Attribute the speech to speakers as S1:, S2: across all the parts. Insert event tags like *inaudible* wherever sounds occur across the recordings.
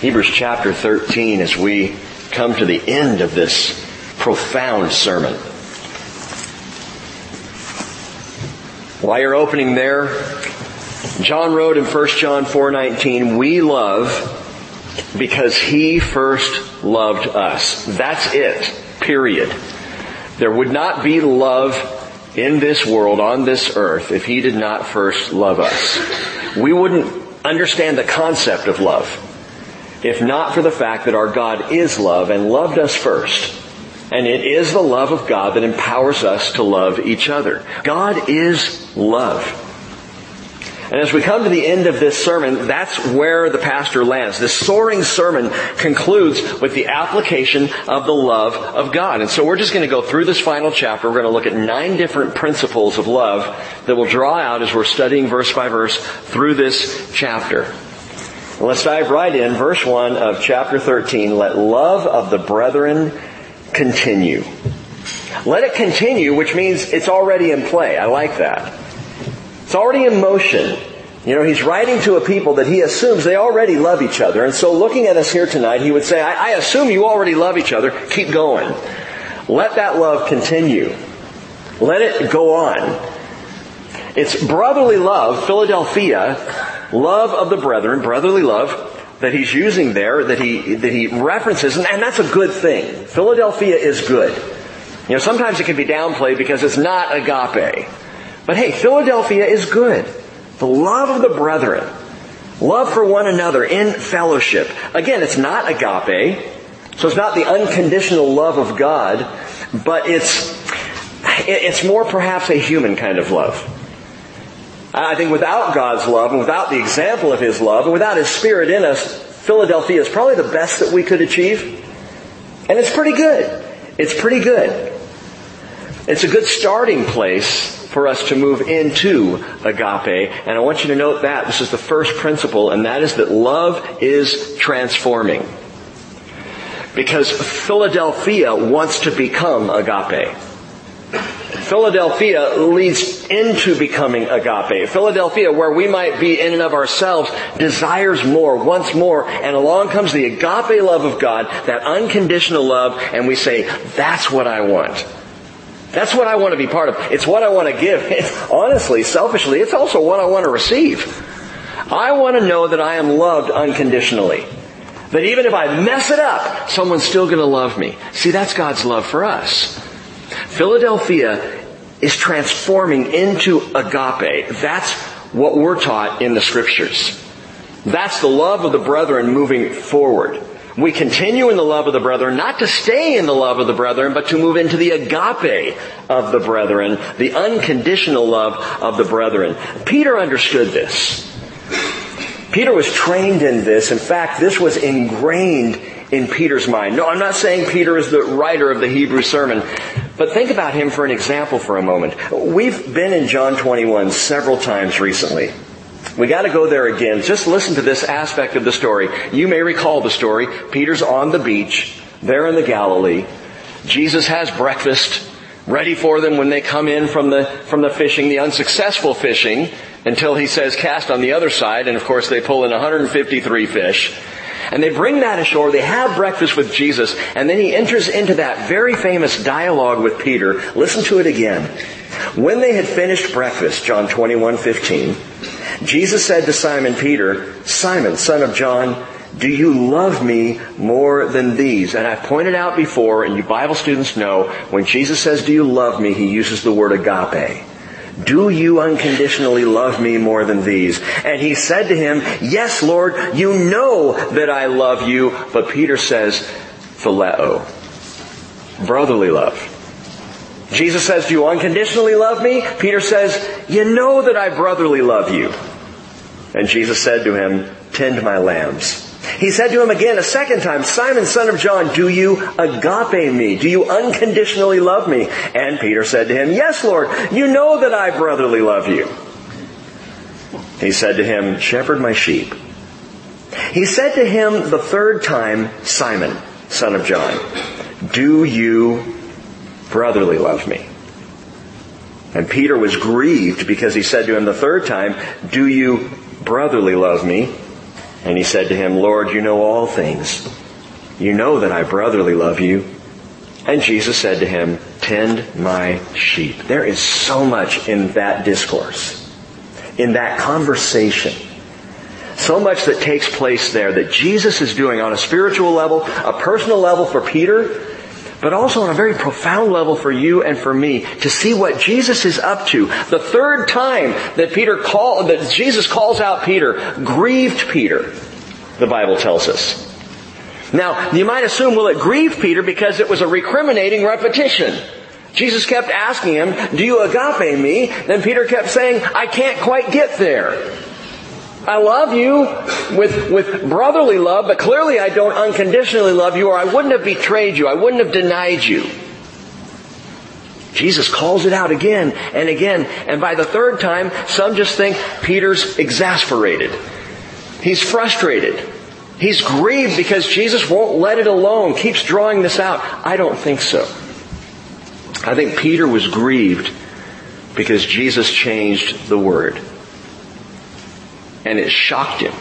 S1: Hebrews chapter 13 as we come to the end of this profound sermon. While you're opening there, John wrote in 1 John 4:19, "We love because he first loved us." That's it. Period. There would not be love in this world, on this earth, if he did not first love us. We wouldn't understand the concept of love if not for the fact that our God is love and loved us first. And it is the love of God that empowers us to love each other. God is love. And as we come to the end of this sermon, that's where the pastor lands. This soaring sermon concludes with the application of the love of God. And so we're just going to go through this final chapter. We're going to look at nine different principles of love that will draw out as we're studying verse by verse through this chapter. Let's dive right in. Verse 1 of chapter 13. Let love of the brethren continue. Let it continue, which means it's already in play. I like that. It's already in motion. You know, he's writing to a people that he assumes they already love each other. And so looking at us here tonight, he would say, I, I assume you already love each other. Keep going. Let that love continue. Let it go on. It's brotherly love, Philadelphia, love of the brethren, brotherly love, that he's using there, that he, that he references, and, and that's a good thing. Philadelphia is good. You know, sometimes it can be downplayed because it's not agape. But hey, Philadelphia is good. The love of the brethren. Love for one another in fellowship. Again, it's not agape. So it's not the unconditional love of God, but it's, it's more perhaps a human kind of love. I think without God's love and without the example of His love and without His Spirit in us, Philadelphia is probably the best that we could achieve. And it's pretty good. It's pretty good. It's a good starting place for us to move into agape. And I want you to note that this is the first principle, and that is that love is transforming. Because Philadelphia wants to become agape. Philadelphia leads into becoming agape. Philadelphia, where we might be in and of ourselves, desires more, wants more, and along comes the agape love of God, that unconditional love, and we say, that's what I want. That's what I want to be part of. It's what I want to give. *laughs* honestly, selfishly, it's also what I want to receive. I want to know that I am loved unconditionally. That even if I mess it up, someone's still going to love me. See, that's God's love for us. Philadelphia is transforming into agape. That's what we're taught in the scriptures. That's the love of the brethren moving forward. We continue in the love of the brethren, not to stay in the love of the brethren, but to move into the agape of the brethren, the unconditional love of the brethren. Peter understood this. Peter was trained in this. In fact, this was ingrained in Peter's mind. No, I'm not saying Peter is the writer of the Hebrew sermon, but think about him for an example for a moment. We've been in John 21 several times recently. We gotta go there again. Just listen to this aspect of the story. You may recall the story. Peter's on the beach, there in the Galilee. Jesus has breakfast ready for them when they come in from the, from the fishing, the unsuccessful fishing, until he says cast on the other side, and of course they pull in 153 fish. And they bring that ashore, they have breakfast with Jesus, and then he enters into that very famous dialogue with Peter. Listen to it again. When they had finished breakfast, John 21, 15, Jesus said to Simon Peter, Simon, son of John, do you love me more than these? And I've pointed out before, and you Bible students know, when Jesus says, do you love me, he uses the word agape. Do you unconditionally love me more than these? And he said to him, Yes, Lord, you know that I love you. But Peter says, Phileo. Brotherly love. Jesus says, Do you unconditionally love me? Peter says, You know that I brotherly love you. And Jesus said to him, Tend my lambs. He said to him again a second time, Simon, son of John, do you agape me? Do you unconditionally love me? And Peter said to him, Yes, Lord, you know that I brotherly love you. He said to him, Shepherd my sheep. He said to him the third time, Simon, son of John, do you brotherly love me? And Peter was grieved because he said to him the third time, Do you brotherly love me? And he said to him, Lord, you know all things. You know that I brotherly love you. And Jesus said to him, tend my sheep. There is so much in that discourse, in that conversation. So much that takes place there that Jesus is doing on a spiritual level, a personal level for Peter, but also on a very profound level for you and for me to see what Jesus is up to. The third time that Peter call, that Jesus calls out Peter, grieved Peter, the Bible tells us. Now, you might assume, well, it grieved Peter because it was a recriminating repetition. Jesus kept asking him, do you agape me? Then Peter kept saying, I can't quite get there. I love you with, with brotherly love, but clearly I don't unconditionally love you or I wouldn't have betrayed you. I wouldn't have denied you. Jesus calls it out again and again. And by the third time, some just think Peter's exasperated. He's frustrated. He's grieved because Jesus won't let it alone, keeps drawing this out. I don't think so. I think Peter was grieved because Jesus changed the word and it shocked him.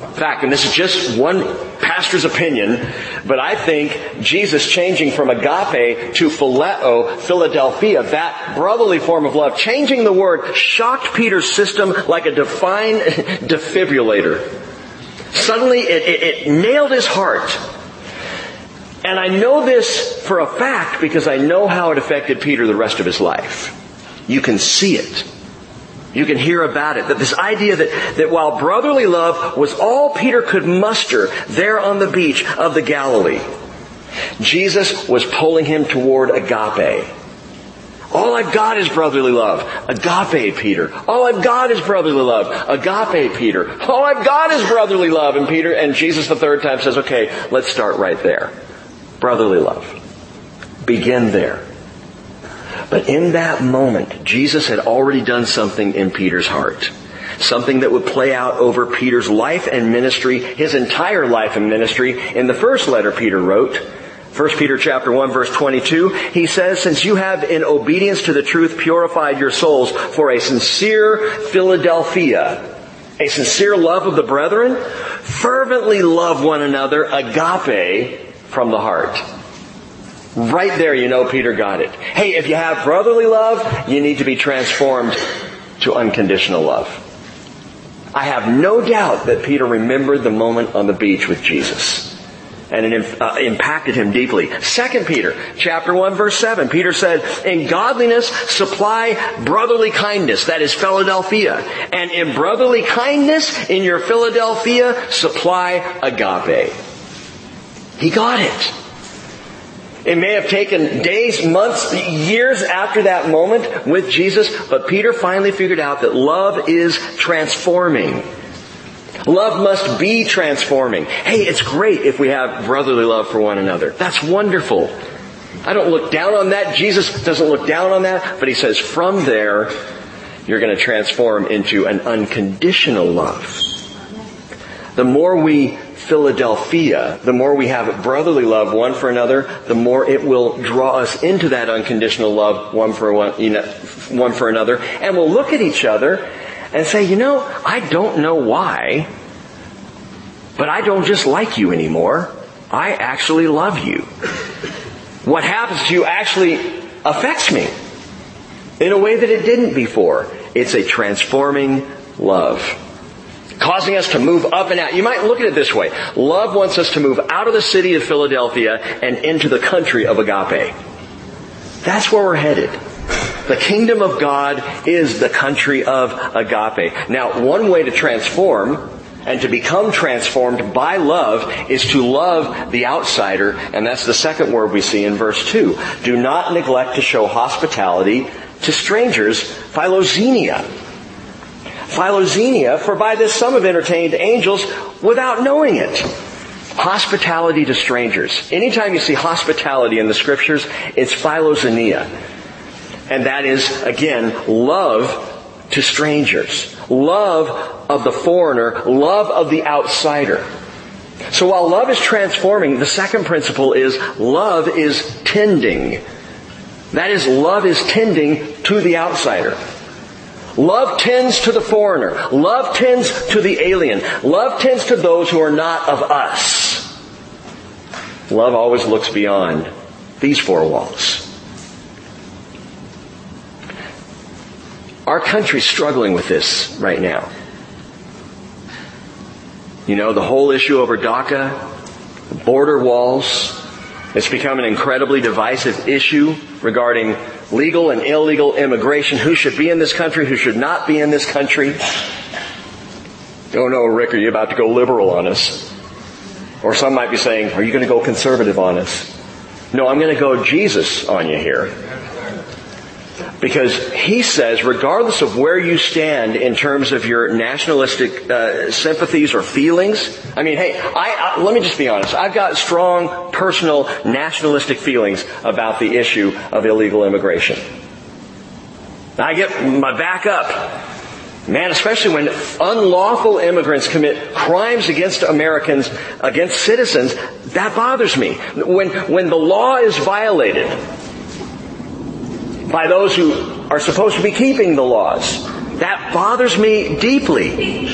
S1: In fact, and this is just one pastor's opinion, but I think Jesus changing from agape to phileo, Philadelphia, that brotherly form of love, changing the word shocked Peter's system like a divine *laughs* defibrillator. Suddenly it, it, it nailed his heart. And I know this for a fact because I know how it affected Peter the rest of his life. You can see it. You can hear about it. That this idea that, that while brotherly love was all Peter could muster there on the beach of the Galilee, Jesus was pulling him toward agape. All I've got is brotherly love. Agape, Peter. All I've got is brotherly love. Agape, Peter. All I've got is brotherly love. And Peter, and Jesus the third time says, okay, let's start right there. Brotherly love. Begin there. But in that moment, Jesus had already done something in Peter's heart. Something that would play out over Peter's life and ministry, his entire life and ministry. In the first letter Peter wrote, 1 Peter chapter 1 verse 22, he says, since you have in obedience to the truth purified your souls for a sincere Philadelphia, a sincere love of the brethren, fervently love one another, agape, from the heart. Right there, you know Peter got it. Hey, if you have brotherly love, you need to be transformed to unconditional love. I have no doubt that Peter remembered the moment on the beach with Jesus. And it uh, impacted him deeply. Second Peter, chapter 1, verse 7, Peter said, In godliness supply brotherly kindness, that is Philadelphia. And in brotherly kindness, in your Philadelphia, supply agape. He got it. It may have taken days, months, years after that moment with Jesus, but Peter finally figured out that love is transforming. Love must be transforming. Hey, it's great if we have brotherly love for one another. That's wonderful. I don't look down on that. Jesus doesn't look down on that, but he says from there, you're going to transform into an unconditional love. The more we Philadelphia, the more we have brotherly love one for another, the more it will draw us into that unconditional love one for one, you know, one for another. And we'll look at each other and say, you know, I don't know why, but I don't just like you anymore. I actually love you. What happens to you actually affects me in a way that it didn't before. It's a transforming love causing us to move up and out. You might look at it this way. Love wants us to move out of the city of Philadelphia and into the country of agape. That's where we're headed. The kingdom of God is the country of agape. Now, one way to transform and to become transformed by love is to love the outsider, and that's the second word we see in verse 2. Do not neglect to show hospitality to strangers, philoxenia Philoxenia, for by this some have entertained angels without knowing it. Hospitality to strangers. Anytime you see hospitality in the scriptures, it's philoxenia. And that is, again, love to strangers. Love of the foreigner. Love of the outsider. So while love is transforming, the second principle is love is tending. That is, love is tending to the outsider. Love tends to the foreigner. Love tends to the alien. Love tends to those who are not of us. Love always looks beyond these four walls. Our country's struggling with this right now. You know, the whole issue over DACA, border walls, it's become an incredibly divisive issue regarding legal and illegal immigration. Who should be in this country? Who should not be in this country? Oh no, Rick, are you about to go liberal on us? Or some might be saying, are you going to go conservative on us? No, I'm going to go Jesus on you here. Because he says, regardless of where you stand in terms of your nationalistic uh, sympathies or feelings, I mean, hey, I, I, let me just be honest. I've got strong personal nationalistic feelings about the issue of illegal immigration. I get my back up. Man, especially when unlawful immigrants commit crimes against Americans, against citizens, that bothers me. When, when the law is violated, by those who are supposed to be keeping the laws. That bothers me deeply.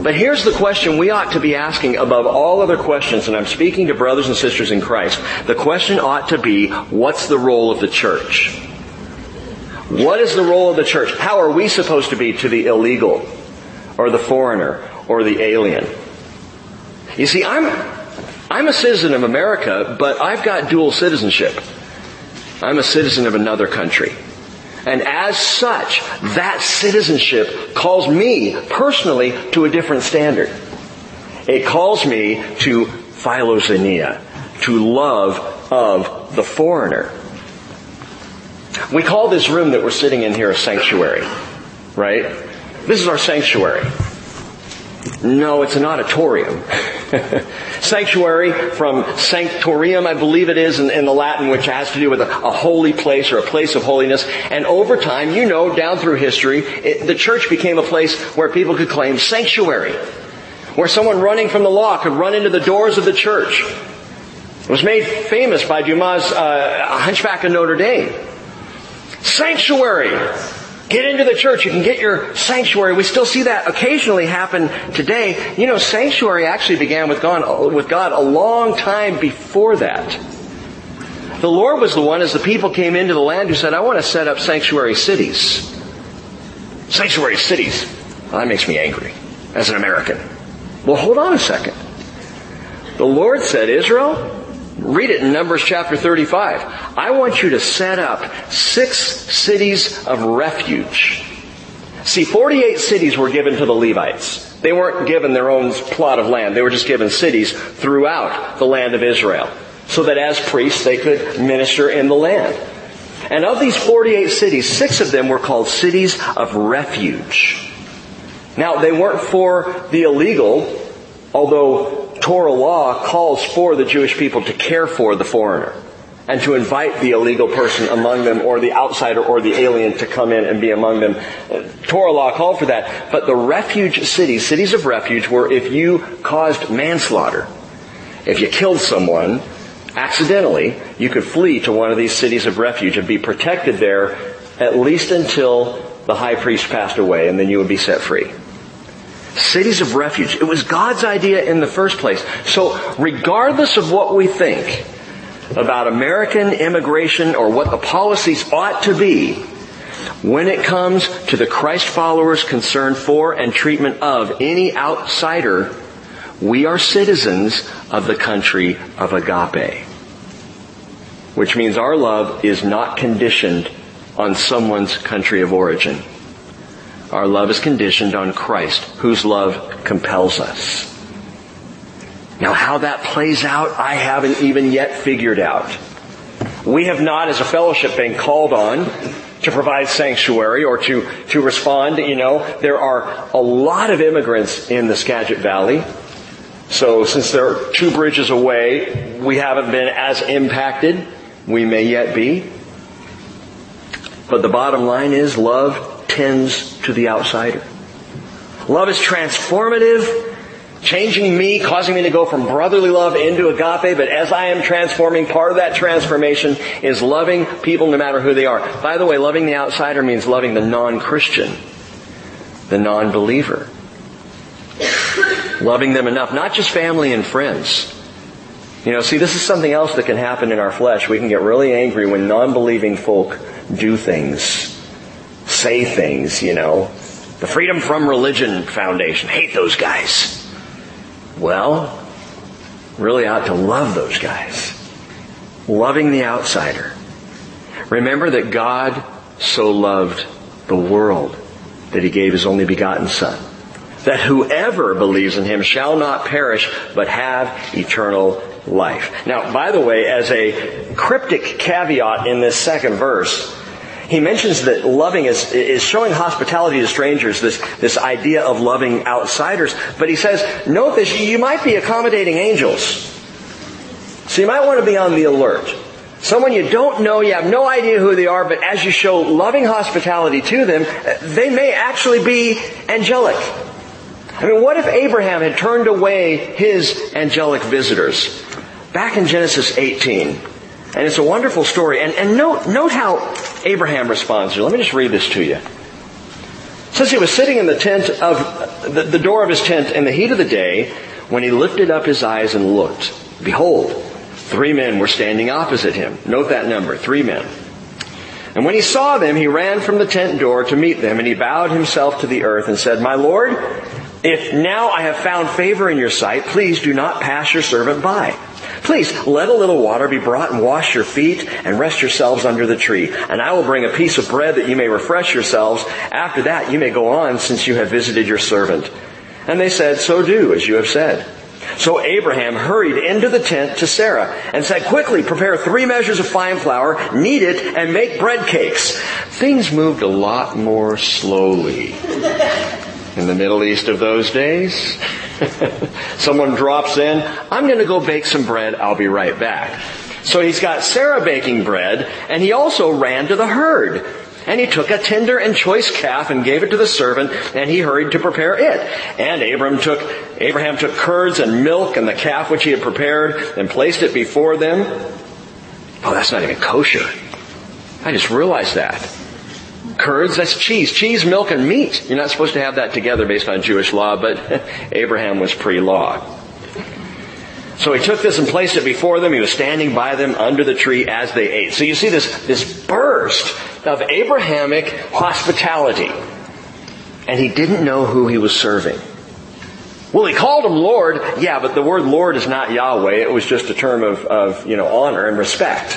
S1: But here's the question we ought to be asking above all other questions, and I'm speaking to brothers and sisters in Christ. The question ought to be, what's the role of the church? What is the role of the church? How are we supposed to be to the illegal, or the foreigner, or the alien? You see, I'm, I'm a citizen of America, but I've got dual citizenship. I'm a citizen of another country. And as such, that citizenship calls me personally to a different standard. It calls me to philoxenia, to love of the foreigner. We call this room that we're sitting in here a sanctuary, right? This is our sanctuary. No, it's an auditorium. *laughs* Sanctuary from sanctorium, I believe it is in, in, the Latin, which has to do with a, a, holy place or a place of holiness. And over time, you know, down through history, it, the church became a place where people could claim sanctuary. Where someone running from the law could run into the doors of the church. It was made famous by Dumas' uh, Hunchback of Notre Dame. Sanctuary! Get into the church. You can get your sanctuary. We still see that occasionally happen today. You know, sanctuary actually began with God, with God a long time before that. The Lord was the one as the people came into the land who said, I want to set up sanctuary cities. Sanctuary cities. Well, that makes me angry as an American. Well, hold on a second. The Lord said, Israel, Read it in Numbers chapter 35. I want you to set up six cities of refuge. See, 48 cities were given to the Levites. They weren't given their own plot of land. They were just given cities throughout the land of Israel. So that as priests, they could minister in the land. And of these 48 cities, six of them were called cities of refuge. Now, they weren't for the illegal, although Torah law calls for the Jewish people to care for the foreigner and to invite the illegal person among them or the outsider or the alien to come in and be among them. Torah law called for that. But the refuge cities, cities of refuge were if you caused manslaughter, if you killed someone accidentally, you could flee to one of these cities of refuge and be protected there at least until the high priest passed away and then you would be set free. Cities of refuge. It was God's idea in the first place. So regardless of what we think about American immigration or what the policies ought to be, when it comes to the Christ followers concern for and treatment of any outsider, we are citizens of the country of agape. Which means our love is not conditioned on someone's country of origin. Our love is conditioned on Christ, whose love compels us. Now how that plays out, I haven't even yet figured out. We have not as a fellowship been called on to provide sanctuary or to, to respond. You know, there are a lot of immigrants in the Skagit Valley. So since they're two bridges away, we haven't been as impacted. We may yet be. But the bottom line is love tends to the outsider. Love is transformative, changing me, causing me to go from brotherly love into agape, but as I am transforming, part of that transformation is loving people no matter who they are. By the way, loving the outsider means loving the non-Christian, the non-believer. Loving them enough, not just family and friends. You know, see, this is something else that can happen in our flesh. We can get really angry when non-believing folk do things, say things, you know. The Freedom from Religion Foundation, hate those guys. Well, really ought to love those guys. Loving the outsider. Remember that God so loved the world that he gave his only begotten son. That whoever believes in him shall not perish, but have eternal life. Now, by the way, as a cryptic caveat in this second verse, he mentions that loving is, is showing hospitality to strangers, this, this idea of loving outsiders. But he says, note this, you might be accommodating angels. So you might want to be on the alert. Someone you don't know, you have no idea who they are, but as you show loving hospitality to them, they may actually be angelic. I mean, what if Abraham had turned away his angelic visitors? Back in Genesis 18, and it's a wonderful story, and, and note, note how Abraham responds. Here. Let me just read this to you. It says he was sitting in the tent of, the, the door of his tent in the heat of the day, when he lifted up his eyes and looked. Behold, three men were standing opposite him. Note that number, three men. And when he saw them, he ran from the tent door to meet them, and he bowed himself to the earth and said, My Lord, if now I have found favor in your sight, please do not pass your servant by. Please let a little water be brought and wash your feet and rest yourselves under the tree. And I will bring a piece of bread that you may refresh yourselves. After that you may go on since you have visited your servant. And they said, so do as you have said. So Abraham hurried into the tent to Sarah and said, quickly prepare three measures of fine flour, knead it, and make bread cakes. Things moved a lot more slowly in the Middle East of those days. *laughs* Someone drops in, I'm going to go bake some bread, I'll be right back. So he's got Sarah baking bread, and he also ran to the herd. And he took a tender and choice calf and gave it to the servant, and he hurried to prepare it. And Abraham took, Abraham took curds and milk and the calf which he had prepared and placed it before them. Oh, that's not even kosher. I just realized that. Curds, that's cheese. Cheese, milk, and meat. You're not supposed to have that together based on Jewish law, but *laughs* Abraham was pre-law. So he took this and placed it before them. He was standing by them under the tree as they ate. So you see this, this burst of Abrahamic hospitality. And he didn't know who he was serving. Well, he called him Lord. Yeah, but the word Lord is not Yahweh. It was just a term of, of you know, honor and respect.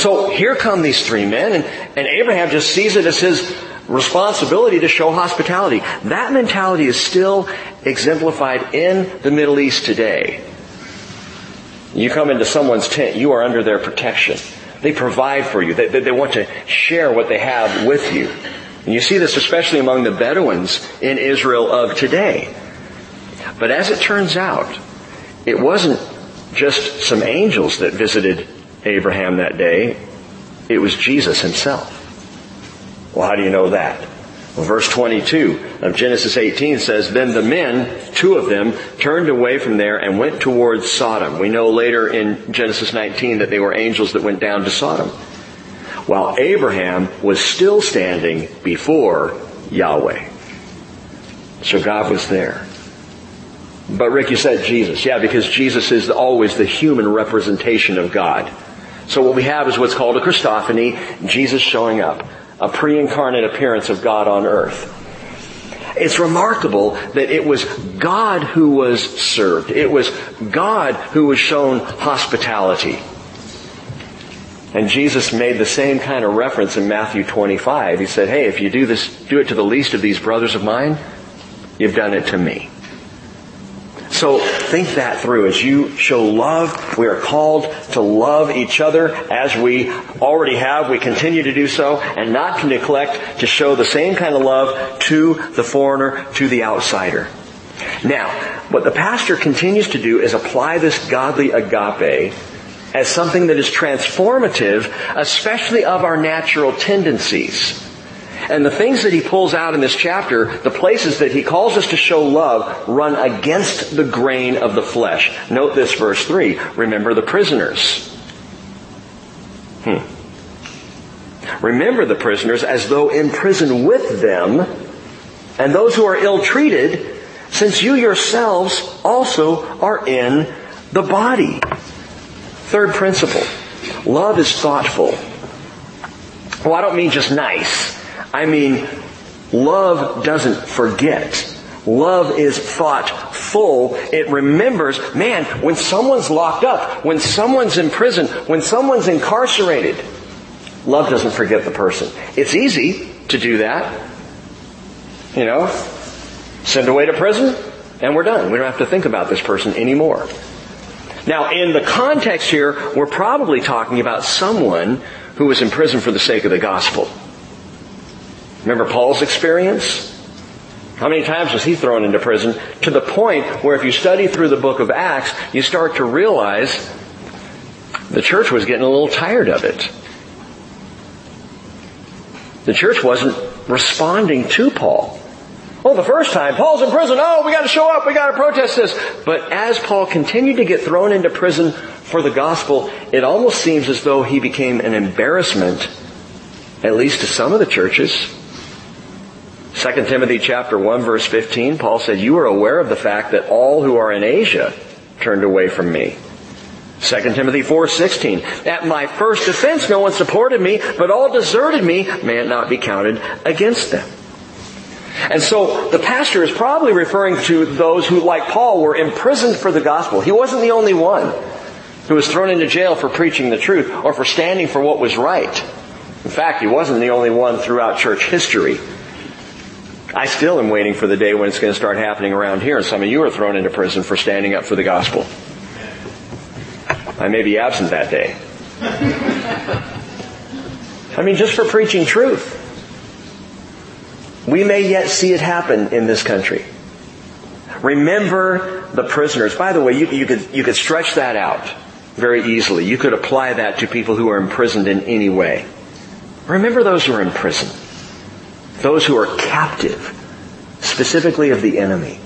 S1: So here come these three men, and, and Abraham just sees it as his responsibility to show hospitality. That mentality is still exemplified in the Middle East today. You come into someone's tent, you are under their protection. They provide for you. They, they, they want to share what they have with you. And you see this especially among the Bedouins in Israel of today. But as it turns out, it wasn't just some angels that visited Abraham that day, it was Jesus himself. Well, how do you know that? Well, verse 22 of Genesis 18 says, Then the men, two of them, turned away from there and went towards Sodom. We know later in Genesis 19 that they were angels that went down to Sodom. While Abraham was still standing before Yahweh. So God was there. But Rick, you said Jesus. Yeah, because Jesus is always the human representation of God. So what we have is what's called a Christophany, Jesus showing up, a pre-incarnate appearance of God on earth. It's remarkable that it was God who was served. It was God who was shown hospitality. And Jesus made the same kind of reference in Matthew 25. He said, hey, if you do this, do it to the least of these brothers of mine, you've done it to me. So think that through. As you show love, we are called to love each other as we already have. We continue to do so and not to neglect to show the same kind of love to the foreigner, to the outsider. Now, what the pastor continues to do is apply this godly agape as something that is transformative, especially of our natural tendencies. And the things that he pulls out in this chapter, the places that he calls us to show love, run against the grain of the flesh. Note this verse 3. Remember the prisoners. Hmm. Remember the prisoners as though in prison with them, and those who are ill treated, since you yourselves also are in the body. Third principle. Love is thoughtful. Well, I don't mean just nice. I mean, love doesn't forget. Love is thoughtful. It remembers, man, when someone's locked up, when someone's in prison, when someone's incarcerated, love doesn't forget the person. It's easy to do that. You know, send away to prison, and we're done. We don't have to think about this person anymore. Now, in the context here, we're probably talking about someone who was in prison for the sake of the gospel. Remember Paul's experience? How many times was he thrown into prison? To the point where if you study through the book of Acts, you start to realize the church was getting a little tired of it. The church wasn't responding to Paul. Oh, the first time, Paul's in prison. Oh, we gotta show up. We gotta protest this. But as Paul continued to get thrown into prison for the gospel, it almost seems as though he became an embarrassment, at least to some of the churches. 2 Timothy chapter 1 verse 15, Paul said, you are aware of the fact that all who are in Asia turned away from me. 2 Timothy 4:16 At my first defense no one supported me but all deserted me may it not be counted against them. And so the pastor is probably referring to those who, like Paul, were imprisoned for the gospel. He wasn't the only one who was thrown into jail for preaching the truth or for standing for what was right. In fact, he wasn't the only one throughout church history. I still am waiting for the day when it's going to start happening around here and some of you are thrown into prison for standing up for the gospel. I may be absent that day. I mean, just for preaching truth. We may yet see it happen in this country. Remember the prisoners. By the way, you, you, could, you could stretch that out very easily. You could apply that to people who are imprisoned in any way. Remember those who are in prison. Those who are captive, specifically of the enemy.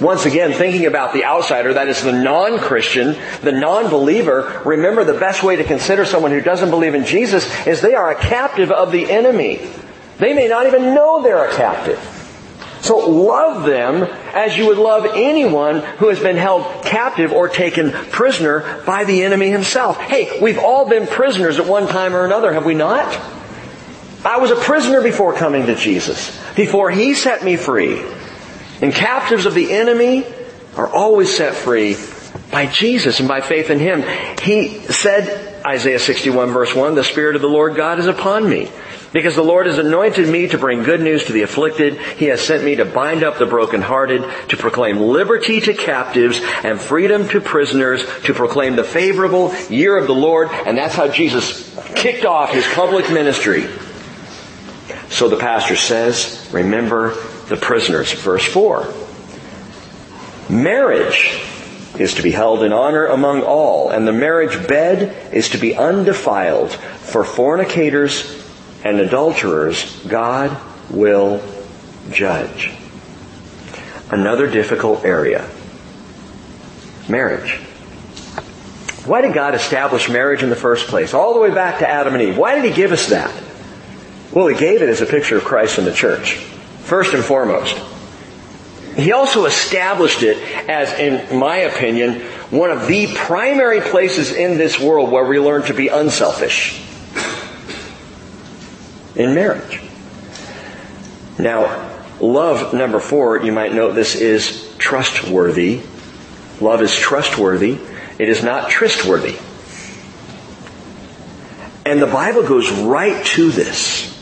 S1: Once again, thinking about the outsider, that is the non-Christian, the non-believer, remember the best way to consider someone who doesn't believe in Jesus is they are a captive of the enemy. They may not even know they're a captive. So love them as you would love anyone who has been held captive or taken prisoner by the enemy himself. Hey, we've all been prisoners at one time or another, have we not? I was a prisoner before coming to Jesus, before He set me free. And captives of the enemy are always set free by Jesus and by faith in Him. He said, Isaiah 61 verse 1, the Spirit of the Lord God is upon me because the Lord has anointed me to bring good news to the afflicted. He has sent me to bind up the brokenhearted, to proclaim liberty to captives and freedom to prisoners, to proclaim the favorable year of the Lord. And that's how Jesus kicked off his public ministry. So the pastor says, remember the prisoners. Verse 4. Marriage is to be held in honor among all, and the marriage bed is to be undefiled for fornicators and adulterers, God will judge. Another difficult area. Marriage. Why did God establish marriage in the first place? All the way back to Adam and Eve. Why did He give us that? Well, He gave it as a picture of Christ and the church. First and foremost. He also established it as, in my opinion, one of the primary places in this world where we learn to be unselfish in marriage. Now, love, number four, you might note this is trustworthy. Love is trustworthy. It is not trustworthy. And the Bible goes right to this.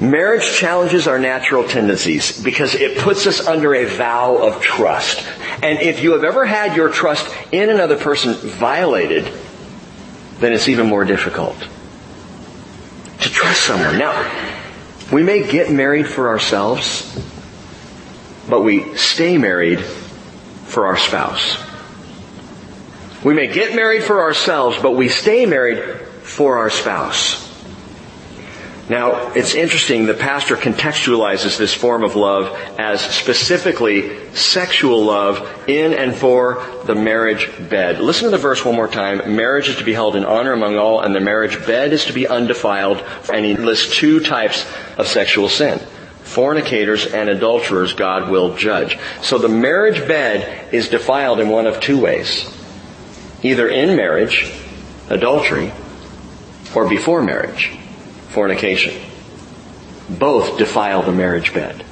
S1: Marriage challenges our natural tendencies because it puts us under a vow of trust. And if you have ever had your trust in another person violated, then it's even more difficult to trust someone. Now, we may get married for ourselves, but we stay married for our spouse. We may get married for ourselves, but we stay married for our spouse. Now, it's interesting, the pastor contextualizes this form of love as specifically sexual love in and for the marriage bed. Listen to the verse one more time. Marriage is to be held in honor among all, and the marriage bed is to be undefiled. And he lists two types of sexual sin. Fornicators and adulterers God will judge. So the marriage bed is defiled in one of two ways. Either in marriage, adultery, or before marriage, fornication. Both defile the marriage bed.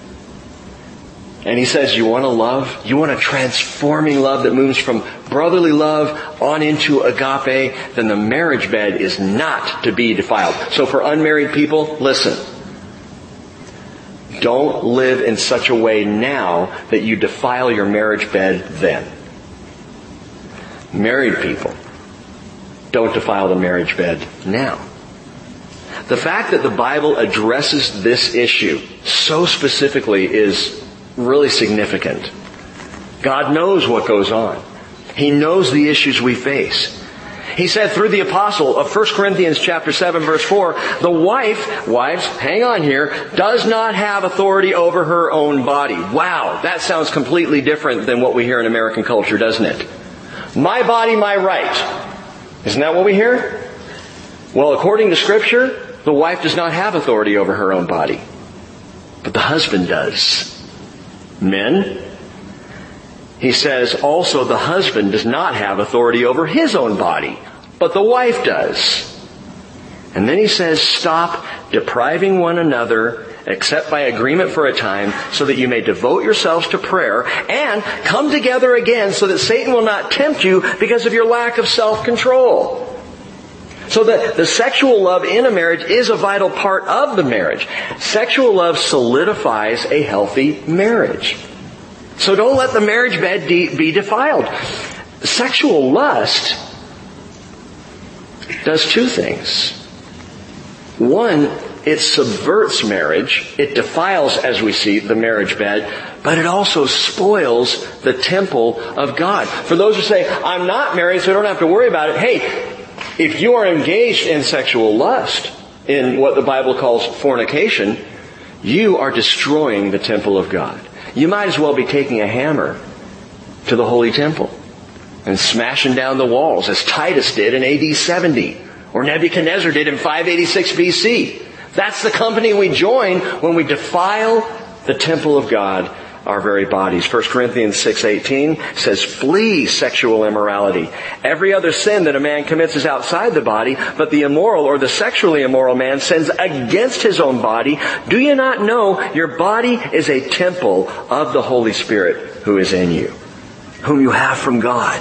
S1: And he says, you want a love? You want a transforming love that moves from brotherly love on into agape? Then the marriage bed is not to be defiled. So for unmarried people, listen. Don't live in such a way now that you defile your marriage bed then. Married people, don't defile the marriage bed now. The fact that the Bible addresses this issue so specifically is really significant. God knows what goes on. He knows the issues we face. He said through the apostle of 1 Corinthians chapter 7 verse 4, the wife, wives, hang on here, does not have authority over her own body. Wow, that sounds completely different than what we hear in American culture, doesn't it? My body, my right. Isn't that what we hear? Well, according to scripture, the wife does not have authority over her own body, but the husband does. Men, he says also the husband does not have authority over his own body, but the wife does. And then he says, stop depriving one another except by agreement for a time so that you may devote yourselves to prayer and come together again so that Satan will not tempt you because of your lack of self-control. So the, the sexual love in a marriage is a vital part of the marriage. Sexual love solidifies a healthy marriage. So don't let the marriage bed de- be defiled. Sexual lust does two things. One, it subverts marriage. It defiles, as we see, the marriage bed, but it also spoils the temple of God. For those who say, I'm not married, so I don't have to worry about it. Hey, if you are engaged in sexual lust, in what the Bible calls fornication, you are destroying the temple of God. You might as well be taking a hammer to the holy temple and smashing down the walls as Titus did in AD 70 or Nebuchadnezzar did in 586 BC. That's the company we join when we defile the temple of God our very bodies. 1 Corinthians 6:18 says, "Flee sexual immorality. Every other sin that a man commits is outside the body, but the immoral or the sexually immoral man sins against his own body. Do you not know your body is a temple of the Holy Spirit who is in you, whom you have from God,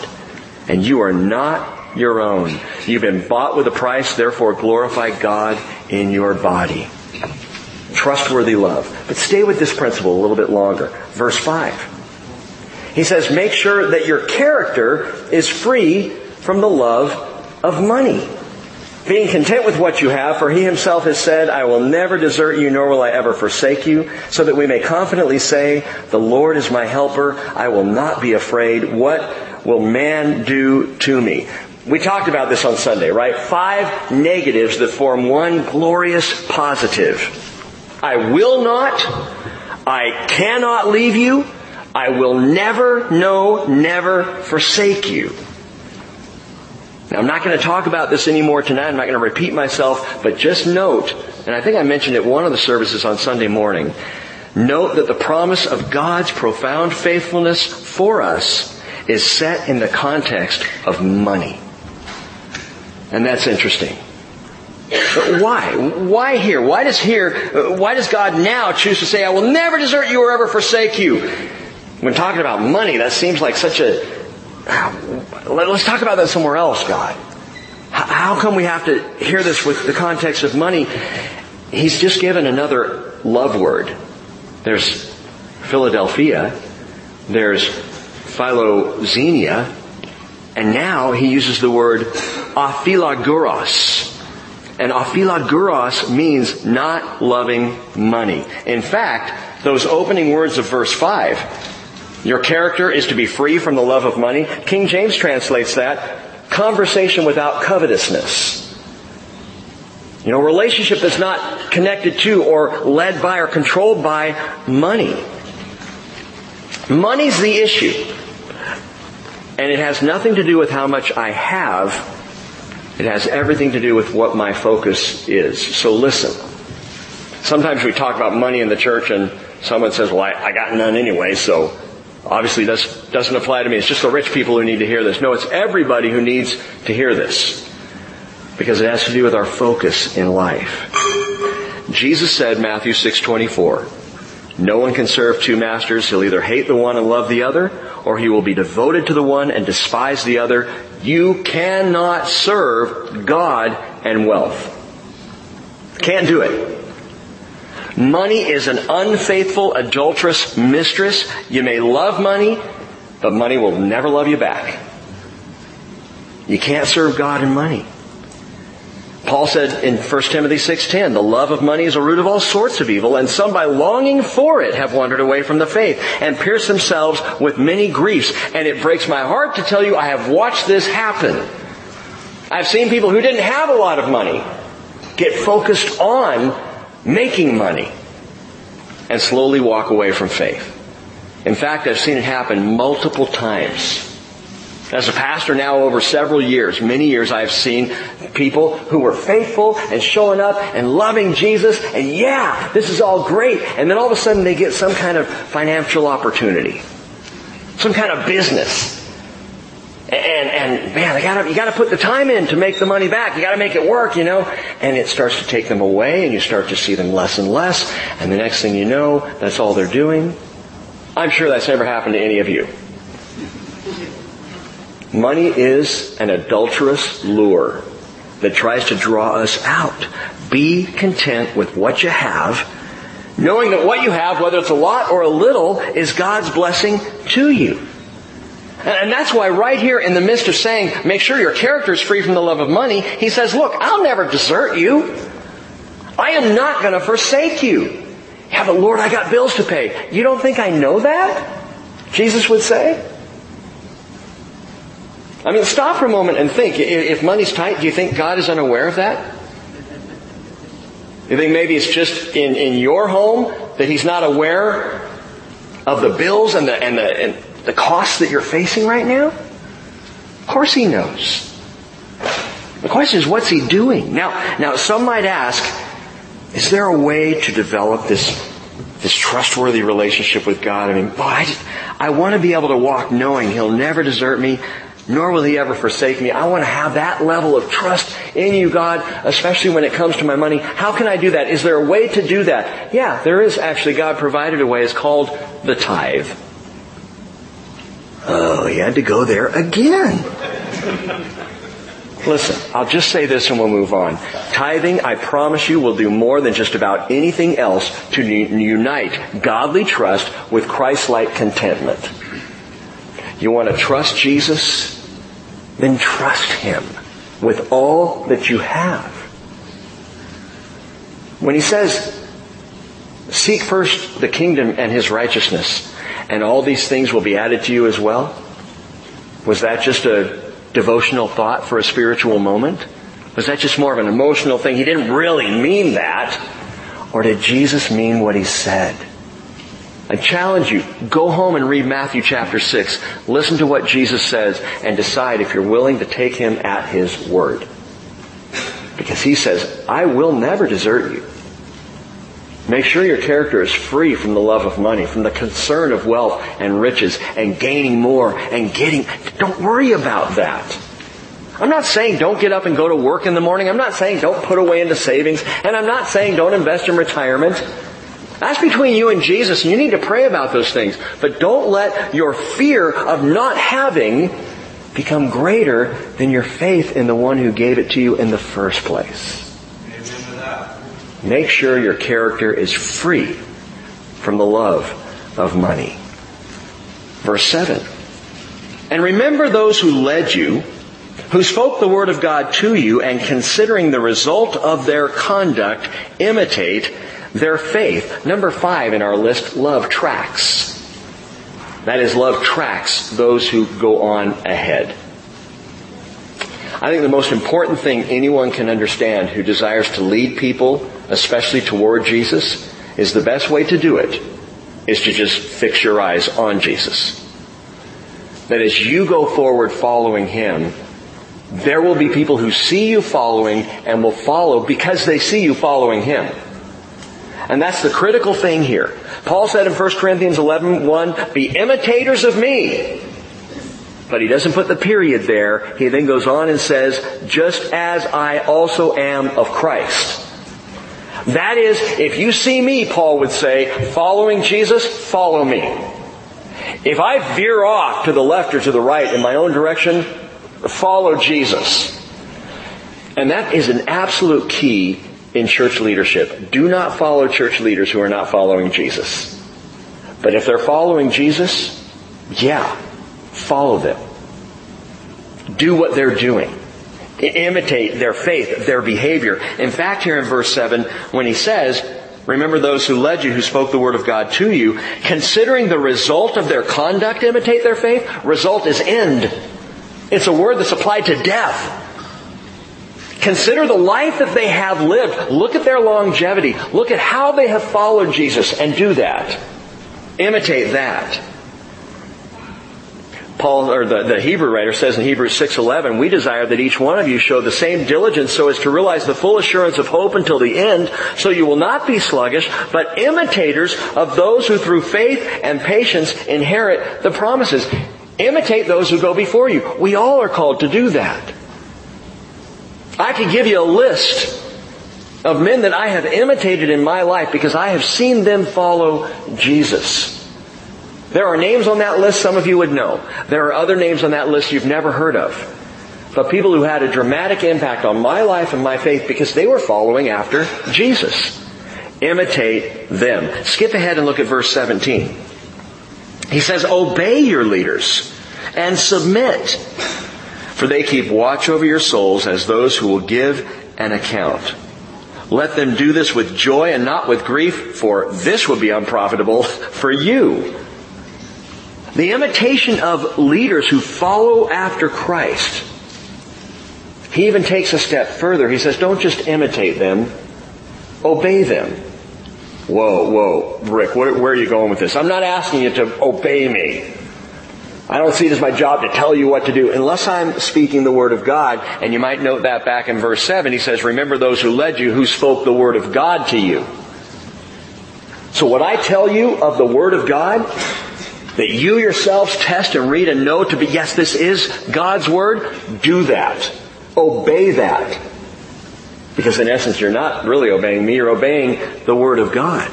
S1: and you are not your own. You've been bought with a price, therefore glorify God in your body." Trustworthy love. But stay with this principle a little bit longer. Verse 5. He says, make sure that your character is free from the love of money. Being content with what you have, for he himself has said, I will never desert you, nor will I ever forsake you, so that we may confidently say, the Lord is my helper, I will not be afraid. What will man do to me? We talked about this on Sunday, right? Five negatives that form one glorious positive. I will not, I cannot leave you, I will never, no, never forsake you. Now I'm not going to talk about this anymore tonight, I'm not going to repeat myself, but just note, and I think I mentioned it one of the services on Sunday morning, note that the promise of God's profound faithfulness for us is set in the context of money. And that's interesting. But why? Why here? Why does here, uh, why does God now choose to say, I will never desert you or ever forsake you? When talking about money, that seems like such a, uh, let's talk about that somewhere else, God. How come we have to hear this with the context of money? He's just given another love word. There's Philadelphia. There's Philoxenia. And now he uses the word aphilarguros. And aphilarguros means not loving money. In fact, those opening words of verse 5, your character is to be free from the love of money. King James translates that, conversation without covetousness. You know, relationship that's not connected to or led by or controlled by money. Money's the issue. And it has nothing to do with how much I have. It has everything to do with what my focus is. So listen. Sometimes we talk about money in the church and someone says, well, I, I got none anyway, so obviously this doesn't apply to me. It's just the rich people who need to hear this. No, it's everybody who needs to hear this. Because it has to do with our focus in life. Jesus said, Matthew 6:24, no one can serve two masters. He'll either hate the one and love the other, or he will be devoted to the one and despise the other. You cannot serve God and wealth. Can't do it. Money is an unfaithful, adulterous mistress. You may love money, but money will never love you back. You can't serve God and money. Paul said in 1 Timothy 6:10, "The love of money is a root of all sorts of evil, and some by longing for it have wandered away from the faith and pierced themselves with many griefs." And it breaks my heart to tell you I have watched this happen. I've seen people who didn't have a lot of money get focused on making money and slowly walk away from faith. In fact, I've seen it happen multiple times. As a pastor now over several years, many years I've seen people who were faithful and showing up and loving Jesus and yeah, this is all great. And then all of a sudden they get some kind of financial opportunity. Some kind of business. And, and man, they gotta, you gotta put the time in to make the money back. You gotta make it work, you know? And it starts to take them away and you start to see them less and less. And the next thing you know, that's all they're doing. I'm sure that's never happened to any of you. Money is an adulterous lure that tries to draw us out. Be content with what you have, knowing that what you have, whether it's a lot or a little, is God's blessing to you. And that's why right here in the midst of saying, make sure your character is free from the love of money, he says, look, I'll never desert you. I am not going to forsake you. Yeah, but Lord, I got bills to pay. You don't think I know that? Jesus would say. I mean, stop for a moment and think. If money's tight, do you think God is unaware of that? You think maybe it's just in, in your home that He's not aware of the bills and the, and the, and the costs that you're facing right now? Of course He knows. The question is, what's He doing? Now, now some might ask, is there a way to develop this, this trustworthy relationship with God? I mean, boy, I, I want to be able to walk knowing He'll never desert me nor will he ever forsake me. I want to have that level of trust in you, God, especially when it comes to my money. How can I do that? Is there a way to do that? Yeah, there is actually. God provided a way. It's called the tithe. Oh, he had to go there again. Listen, I'll just say this and we'll move on. Tithing, I promise you, will do more than just about anything else to unite godly trust with Christ-like contentment. You want to trust Jesus? Then trust Him with all that you have. When He says, seek first the kingdom and His righteousness, and all these things will be added to you as well, was that just a devotional thought for a spiritual moment? Was that just more of an emotional thing? He didn't really mean that. Or did Jesus mean what He said? I challenge you, go home and read Matthew chapter 6. Listen to what Jesus says and decide if you're willing to take Him at His word. Because He says, I will never desert you. Make sure your character is free from the love of money, from the concern of wealth and riches and gaining more and getting. Don't worry about that. I'm not saying don't get up and go to work in the morning. I'm not saying don't put away into savings. And I'm not saying don't invest in retirement. That's between you and Jesus, and you need to pray about those things. But don't let your fear of not having become greater than your faith in the one who gave it to you in the first place. Make sure your character is free from the love of money. Verse 7. And remember those who led you, who spoke the word of God to you, and considering the result of their conduct, imitate their faith. Number five in our list, love tracks. That is, love tracks those who go on ahead. I think the most important thing anyone can understand who desires to lead people, especially toward Jesus, is the best way to do it is to just fix your eyes on Jesus. That as you go forward following Him, there will be people who see you following and will follow because they see you following Him. And that's the critical thing here. Paul said in 1 Corinthians 11, 1, be imitators of me. But he doesn't put the period there. He then goes on and says, just as I also am of Christ. That is, if you see me, Paul would say, following Jesus, follow me. If I veer off to the left or to the right in my own direction, follow Jesus. And that is an absolute key in church leadership. Do not follow church leaders who are not following Jesus. But if they're following Jesus, yeah, follow them. Do what they're doing. Imitate their faith, their behavior. In fact, here in verse 7, when he says, Remember those who led you, who spoke the word of God to you, considering the result of their conduct imitate their faith, result is end. It's a word that's applied to death. Consider the life that they have lived. Look at their longevity. Look at how they have followed Jesus and do that. Imitate that. Paul, or the, the Hebrew writer says in Hebrews 6.11, we desire that each one of you show the same diligence so as to realize the full assurance of hope until the end, so you will not be sluggish, but imitators of those who through faith and patience inherit the promises. Imitate those who go before you. We all are called to do that. I could give you a list of men that I have imitated in my life because I have seen them follow Jesus. There are names on that list some of you would know. There are other names on that list you've never heard of. But people who had a dramatic impact on my life and my faith because they were following after Jesus. Imitate them. Skip ahead and look at verse 17. He says, obey your leaders and submit for they keep watch over your souls as those who will give an account. Let them do this with joy and not with grief, for this would be unprofitable for you. The imitation of leaders who follow after Christ. He even takes a step further. He says, don't just imitate them, obey them. Whoa, whoa, Rick, where, where are you going with this? I'm not asking you to obey me. I don't see it as my job to tell you what to do unless I'm speaking the Word of God. And you might note that back in verse 7. He says, remember those who led you who spoke the Word of God to you. So what I tell you of the Word of God, that you yourselves test and read and know to be, yes, this is God's Word, do that. Obey that. Because in essence, you're not really obeying me, you're obeying the Word of God.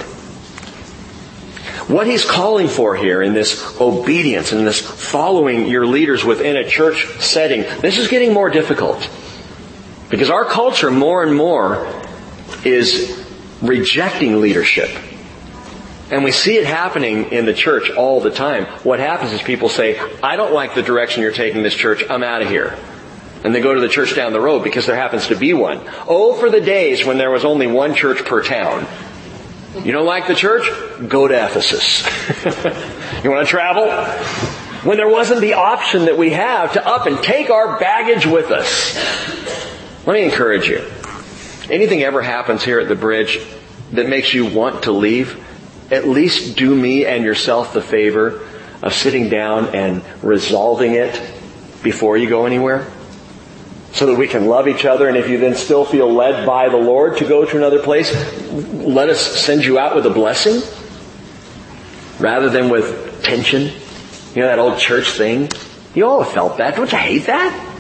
S1: What he's calling for here in this obedience and this following your leaders within a church setting, this is getting more difficult. Because our culture more and more is rejecting leadership. And we see it happening in the church all the time. What happens is people say, I don't like the direction you're taking this church, I'm out of here. And they go to the church down the road because there happens to be one. Oh, for the days when there was only one church per town. You don't like the church? Go to Ephesus. *laughs* you want to travel? When there wasn't the option that we have to up and take our baggage with us. Let me encourage you. Anything ever happens here at the bridge that makes you want to leave, at least do me and yourself the favor of sitting down and resolving it before you go anywhere so that we can love each other. And if you then still feel led by the Lord to go to another place, let us send you out with a blessing rather than with tension. You know that old church thing? You all have felt that. Don't you hate that?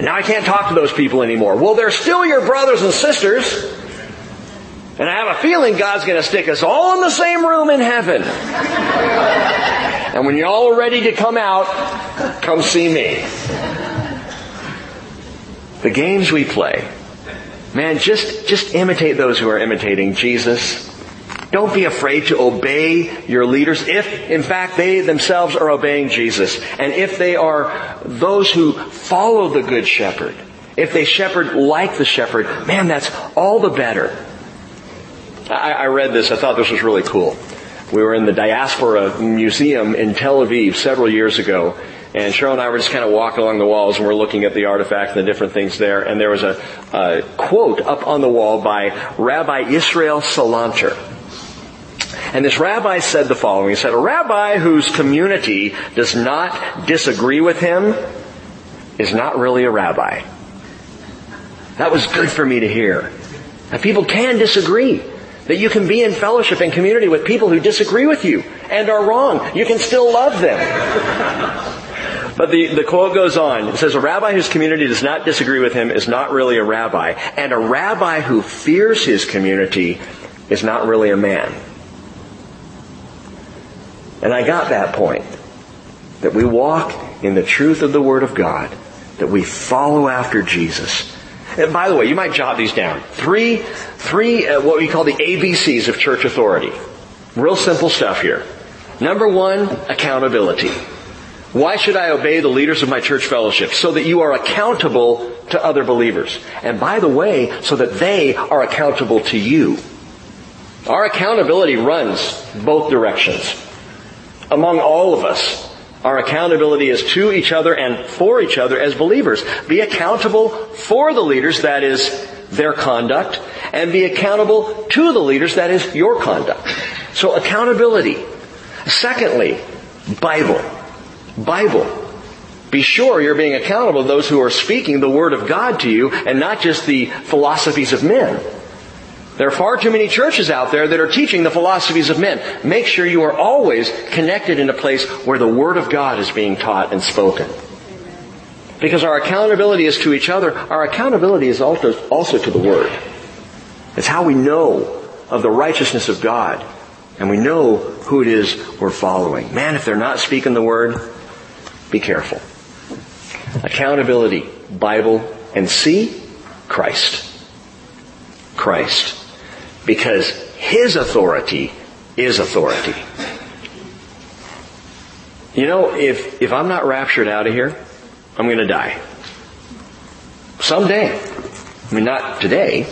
S1: Now I can't talk to those people anymore. Well, they're still your brothers and sisters. And I have a feeling God's going to stick us all in the same room in heaven. and when you're all ready to come out, come see me the games we play. Man, just, just imitate those who are imitating Jesus. Don't be afraid to obey your leaders if, in fact, they themselves are obeying Jesus. And if they are those who follow the Good Shepherd. If they shepherd like the shepherd, man, that's all the better. I, I read this. I thought this was really cool. We were in the Diaspora Museum in Tel Aviv several years ago and Cheryl and I were just kind of walking along the walls and we're looking at the artifacts and the different things there. And there was a, a quote up on the wall by Rabbi Israel Salanter. And this rabbi said the following. He said, a rabbi whose community does not disagree with him is not really a rabbi. That was good for me to hear. That people can disagree. That you can be in fellowship and community with people who disagree with you and are wrong. You can still love them. But the, the quote goes on. It says, a rabbi whose community does not disagree with him is not really a rabbi. And a rabbi who fears his community is not really a man. And I got that point. That we walk in the truth of the Word of God. That we follow after Jesus. And by the way, you might jot these down. Three, three, uh, what we call the ABCs of church authority. Real simple stuff here. Number one, accountability. Why should I obey the leaders of my church fellowship? So that you are accountable to other believers. And by the way, so that they are accountable to you. Our accountability runs both directions among all of us. Our accountability is to each other and for each other as believers. Be accountable for the leaders, that is their conduct, and be accountable to the leaders, that is your conduct. So accountability. Secondly, Bible. Bible. Be sure you're being accountable to those who are speaking the Word of God to you and not just the philosophies of men. There are far too many churches out there that are teaching the philosophies of men. Make sure you are always connected in a place where the Word of God is being taught and spoken. Because our accountability is to each other, our accountability is also, also to the Word. It's how we know of the righteousness of God. And we know who it is we're following. Man, if they're not speaking the Word, be careful. Accountability, Bible, and see Christ. Christ because His authority is authority. You know, if, if I'm not raptured out of here, I'm going to die. Someday. I mean, not today,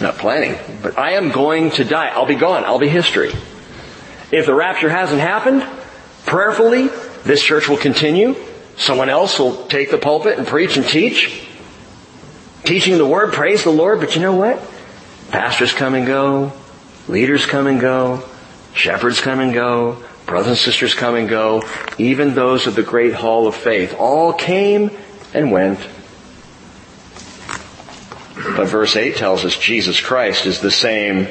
S1: not planning, but I am going to die. I'll be gone. I'll be history. If the rapture hasn't happened, prayerfully, this church will continue. Someone else will take the pulpit and preach and teach. Teaching the word, praise the Lord, but you know what? Pastors come and go. Leaders come and go. Shepherds come and go. Brothers and sisters come and go. Even those of the great hall of faith all came and went. But verse 8 tells us Jesus Christ is the same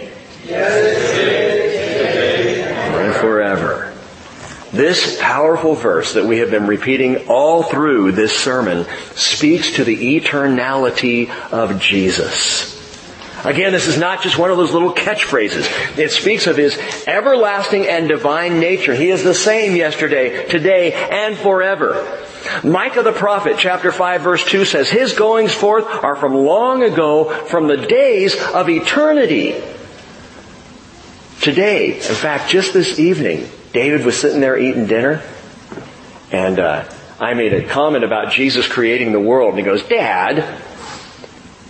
S1: and forever. This powerful verse that we have been repeating all through this sermon speaks to the eternality of Jesus. Again, this is not just one of those little catchphrases. It speaks of His everlasting and divine nature. He is the same yesterday, today, and forever. Micah the prophet, chapter 5 verse 2 says, His goings forth are from long ago, from the days of eternity. Today, in fact, just this evening, David was sitting there eating dinner, and uh, I made a comment about Jesus creating the world, and he goes, Dad,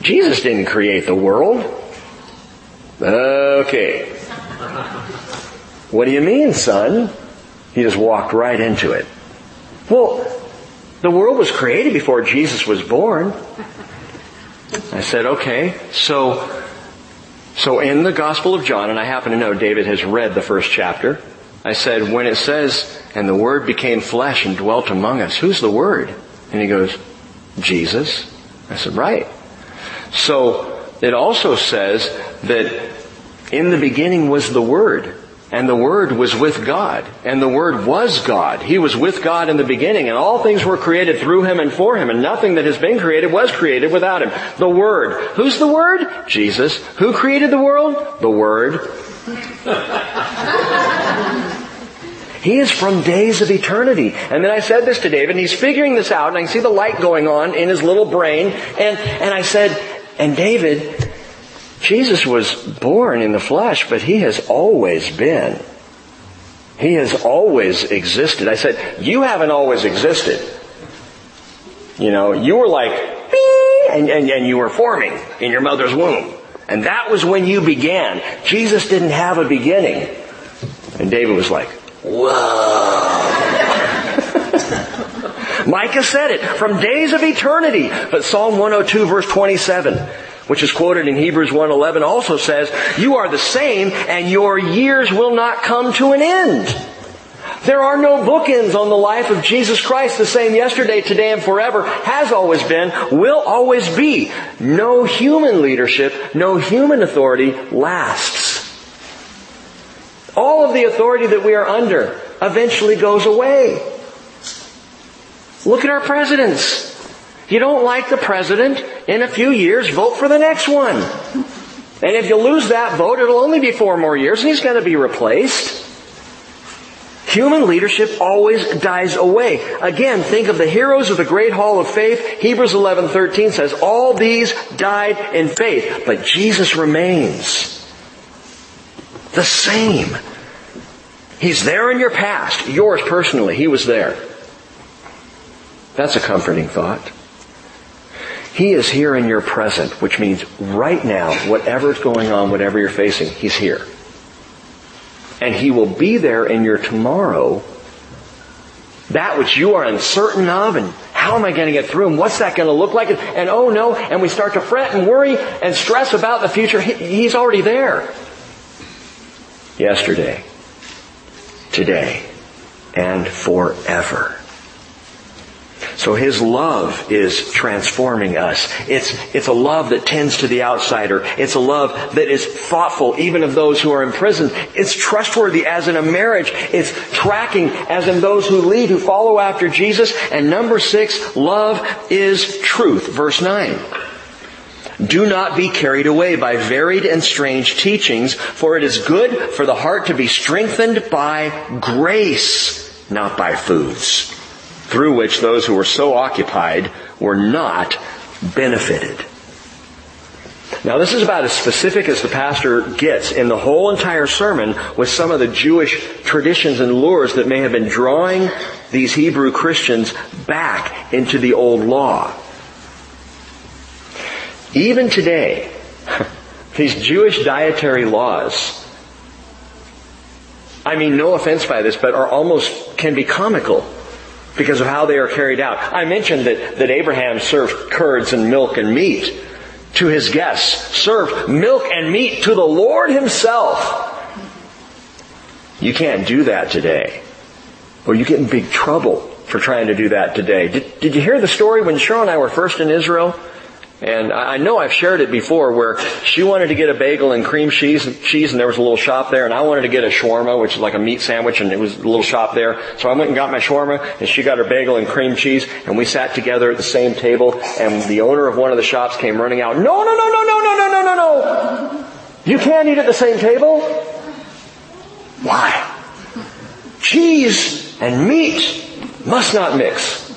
S1: Jesus didn't create the world. Okay. What do you mean, son? He just walked right into it. Well, the world was created before Jesus was born. I said, okay, so, so in the Gospel of John, and I happen to know David has read the first chapter, I said, when it says, and the Word became flesh and dwelt among us, who's the Word? And he goes, Jesus. I said, right. So it also says that in the beginning was the Word, and the Word was with God, and the Word was God. He was with God in the beginning, and all things were created through Him and for Him, and nothing that has been created was created without Him. The Word. Who's the Word? Jesus. Who created the world? The Word. *laughs* He is from days of eternity. And then I said this to David, and he's figuring this out, and I can see the light going on in his little brain, and, and I said, and David, Jesus was born in the flesh, but he has always been. He has always existed. I said, you haven't always existed. You know, you were like, and, and, and you were forming in your mother's womb. And that was when you began. Jesus didn't have a beginning. And David was like, whoa. Micah said it from days of eternity. But Psalm 102 verse 27, which is quoted in Hebrews 1:11 also says, "You are the same and your years will not come to an end." There are no bookends on the life of Jesus Christ, the same yesterday, today, and forever, has always been, will always be. No human leadership, no human authority lasts. All of the authority that we are under eventually goes away. Look at our presidents. You don't like the president, in a few years, vote for the next one. And if you lose that vote, it'll only be four more years and he's going to be replaced. Human leadership always dies away. Again, think of the heroes of the great hall of faith. Hebrews 11:13 says, "All these died in faith, but Jesus remains the same." He's there in your past, yours personally. He was there. That's a comforting thought. He is here in your present, which means right now, whatever's going on, whatever you're facing, He's here. And He will be there in your tomorrow. That which you are uncertain of and how am I going to get through and what's that going to look like? And, oh no, and we start to fret and worry and stress about the future. He, he's already there. Yesterday, today, and forever. So His love is transforming us. It's, it's a love that tends to the outsider. It's a love that is thoughtful even of those who are in prison. It's trustworthy as in a marriage. It's tracking as in those who lead, who follow after Jesus. And number six, love is truth. Verse nine. Do not be carried away by varied and strange teachings, for it is good for the heart to be strengthened by grace, not by foods through which those who were so occupied were not benefited. Now this is about as specific as the pastor gets in the whole entire sermon with some of the Jewish traditions and lures that may have been drawing these Hebrew Christians back into the old law. Even today, *laughs* these Jewish dietary laws, I mean no offense by this, but are almost, can be comical because of how they are carried out. I mentioned that, that Abraham served curds and milk and meat to his guests, served milk and meat to the Lord himself. You can't do that today. Or you get in big trouble for trying to do that today. Did, did you hear the story when Cheryl and I were first in Israel? And I know I've shared it before where she wanted to get a bagel and cream cheese, cheese and there was a little shop there and I wanted to get a shawarma, which is like a meat sandwich and it was a little shop there. So I went and got my shawarma and she got her bagel and cream cheese and we sat together at the same table and the owner of one of the shops came running out, no, no, no, no, no, no, no, no, no, no. You can't eat at the same table. Why? Cheese and meat must not mix.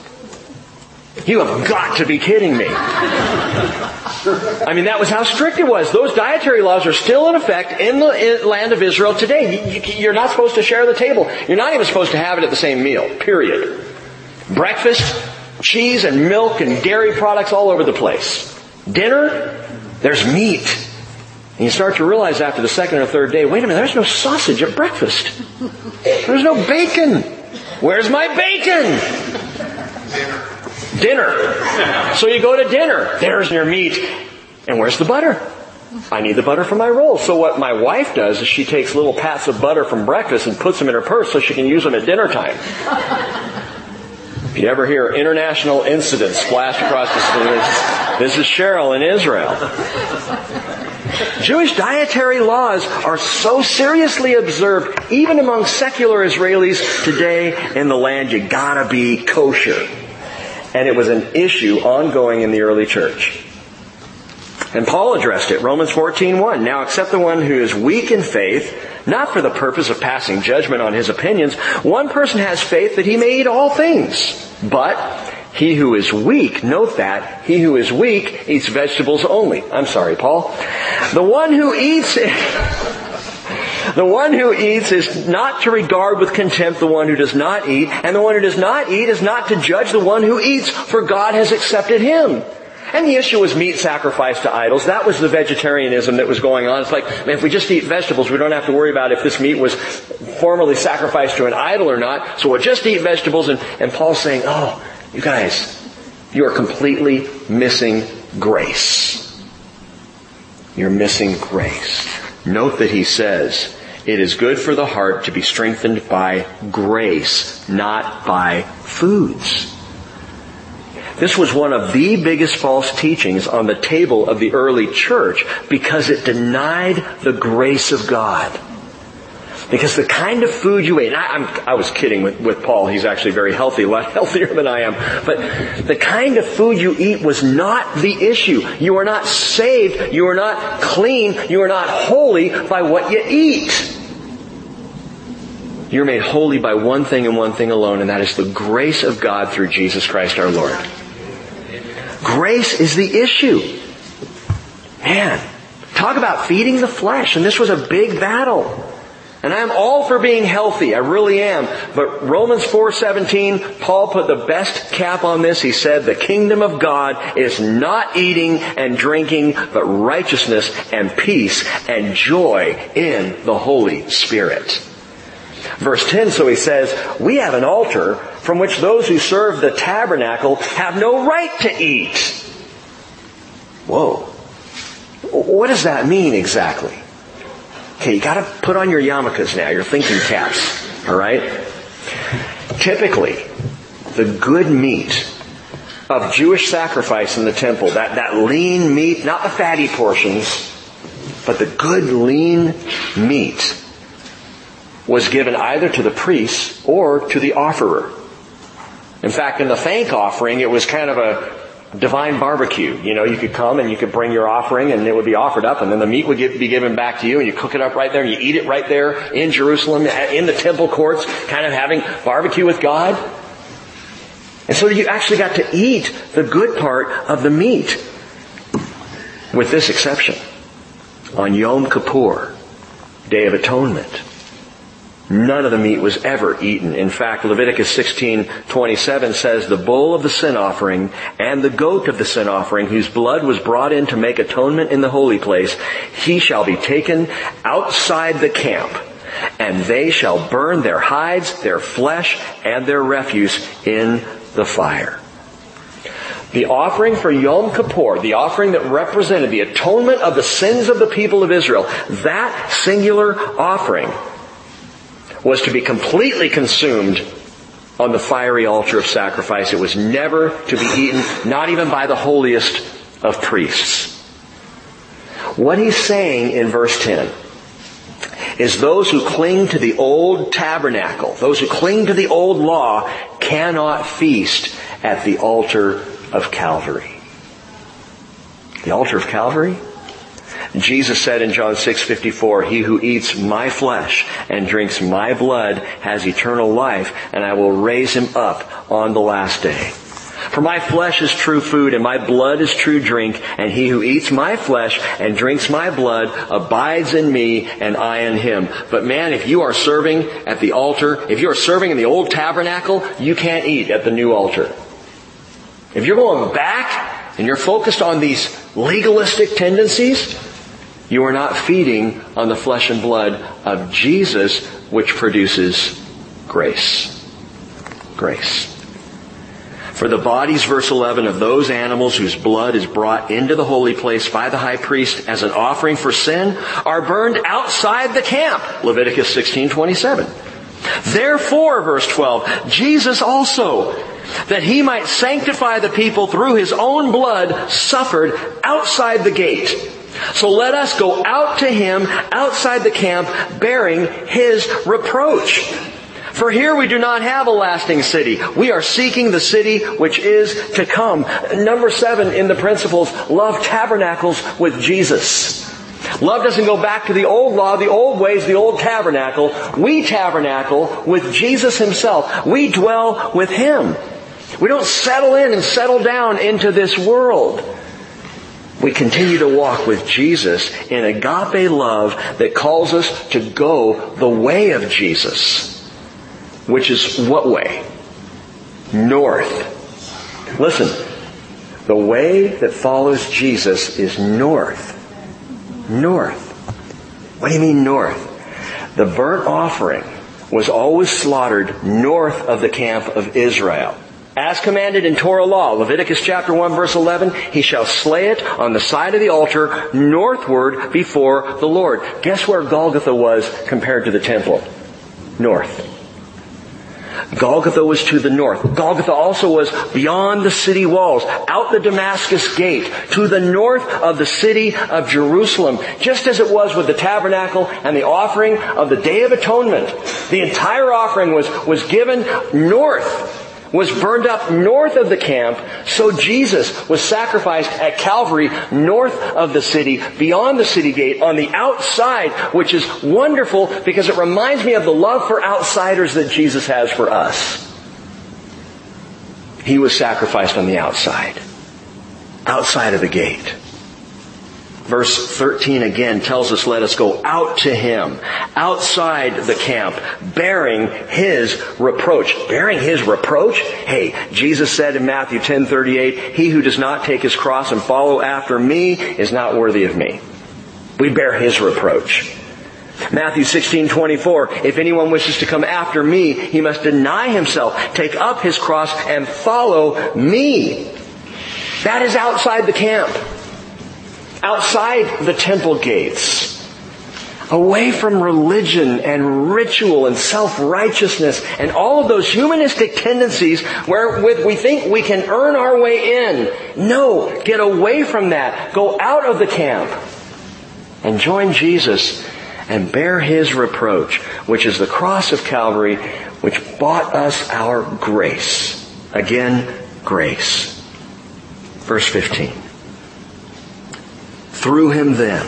S1: You have got to be kidding me. I mean, that was how strict it was. Those dietary laws are still in effect in the land of Israel today. You're not supposed to share the table. You're not even supposed to have it at the same meal. Period. Breakfast, cheese and milk and dairy products all over the place. Dinner, there's meat. And you start to realize after the second or third day, wait a minute, there's no sausage at breakfast. There's no bacon. Where's my bacon? Dinner. So you go to dinner. There's your meat. And where's the butter? I need the butter for my rolls. So what my wife does is she takes little pats of butter from breakfast and puts them in her purse so she can use them at dinner time. If you ever hear international incidents splashed across the screen, this is Cheryl in Israel. Jewish dietary laws are so seriously observed even among secular Israelis today in the land. You gotta be kosher and it was an issue ongoing in the early church. And Paul addressed it, Romans 14:1. Now accept the one who is weak in faith, not for the purpose of passing judgment on his opinions. One person has faith that he may eat all things. But he who is weak, note that, he who is weak eats vegetables only. I'm sorry, Paul. The one who eats *laughs* The one who eats is not to regard with contempt the one who does not eat, and the one who does not eat is not to judge the one who eats, for God has accepted him. And the issue was meat sacrificed to idols. That was the vegetarianism that was going on. It's like, man, if we just eat vegetables, we don't have to worry about if this meat was formerly sacrificed to an idol or not. So we'll just eat vegetables. And, and Paul's saying, oh, You guys, you are completely missing grace. You're missing grace. Note that he says, it is good for the heart to be strengthened by grace, not by foods. This was one of the biggest false teachings on the table of the early church because it denied the grace of God. Because the kind of food you ate, I, I was kidding with, with Paul, he's actually very healthy, a lot *laughs* healthier than I am, but the kind of food you eat was not the issue. You are not saved, you are not clean, you are not holy by what you eat. You're made holy by one thing and one thing alone, and that is the grace of God through Jesus Christ our Lord. Grace is the issue. Man, talk about feeding the flesh, and this was a big battle. And I'm all for being healthy. I really am. But Romans 4:17, Paul put the best cap on this. He said, "The kingdom of God is not eating and drinking, but righteousness and peace and joy in the Holy Spirit." Verse 10, so he says, "We have an altar from which those who serve the tabernacle have no right to eat." Whoa. What does that mean exactly? Okay, you gotta put on your yarmulkes now, your thinking caps. Alright? Typically, the good meat of Jewish sacrifice in the temple, that, that lean meat, not the fatty portions, but the good lean meat was given either to the priest or to the offerer. In fact, in the thank offering, it was kind of a divine barbecue. You know, you could come and you could bring your offering and it would be offered up and then the meat would be given back to you and you cook it up right there and you eat it right there in Jerusalem, in the temple courts, kind of having barbecue with God. And so you actually got to eat the good part of the meat. With this exception. On Yom Kippur, Day of Atonement, None of the meat was ever eaten. In fact, Leviticus 16:27 says, "The bull of the sin offering and the goat of the sin offering, whose blood was brought in to make atonement in the holy place, he shall be taken outside the camp, and they shall burn their hides, their flesh, and their refuse in the fire." The offering for Yom Kippur, the offering that represented the atonement of the sins of the people of Israel, that singular offering was to be completely consumed on the fiery altar of sacrifice. It was never to be eaten, not even by the holiest of priests. What he's saying in verse 10 is those who cling to the old tabernacle, those who cling to the old law, cannot feast at the altar of Calvary. The altar of Calvary? Jesus said in John 6:54, "He who eats my flesh and drinks my blood has eternal life, and I will raise him up on the last day." For my flesh is true food and my blood is true drink, and he who eats my flesh and drinks my blood abides in me and I in him. But man, if you are serving at the altar, if you are serving in the old tabernacle, you can't eat at the new altar. If you're going back and you're focused on these legalistic tendencies, you are not feeding on the flesh and blood of Jesus, which produces grace. Grace. For the bodies, verse 11, of those animals whose blood is brought into the holy place by the high priest as an offering for sin are burned outside the camp. Leviticus 16:27. Therefore, verse 12, Jesus also, that he might sanctify the people through his own blood, suffered outside the gate. So let us go out to him outside the camp bearing his reproach. For here we do not have a lasting city. We are seeking the city which is to come. Number seven in the principles, love tabernacles with Jesus. Love doesn't go back to the old law, the old ways, the old tabernacle. We tabernacle with Jesus himself. We dwell with him. We don't settle in and settle down into this world we continue to walk with Jesus in agape love that calls us to go the way of Jesus. Which is what way? North. Listen, the way that follows Jesus is north. North. What do you mean north? The burnt offering was always slaughtered north of the camp of Israel. As commanded in Torah law, Leviticus chapter 1 verse 11, he shall slay it on the side of the altar northward before the Lord. Guess where Golgotha was compared to the temple? North. Golgotha was to the north. Golgotha also was beyond the city walls, out the Damascus gate, to the north of the city of Jerusalem, just as it was with the tabernacle and the offering of the Day of Atonement. The entire offering was, was given north was burned up north of the camp, so Jesus was sacrificed at Calvary north of the city, beyond the city gate, on the outside, which is wonderful because it reminds me of the love for outsiders that Jesus has for us. He was sacrificed on the outside, outside of the gate. Verse 13 again tells us let us go out to him, outside the camp, bearing his reproach. Bearing his reproach? Hey, Jesus said in Matthew 10:38, he who does not take his cross and follow after me is not worthy of me. We bear his reproach. Matthew 16:24, if anyone wishes to come after me, he must deny himself, take up his cross and follow me. That is outside the camp outside the temple gates, away from religion and ritual and self-righteousness and all of those humanistic tendencies where we think we can earn our way in. No, get away from that. Go out of the camp and join Jesus and bear his reproach, which is the cross of Calvary, which bought us our grace. Again, grace. Verse 15. Through him then,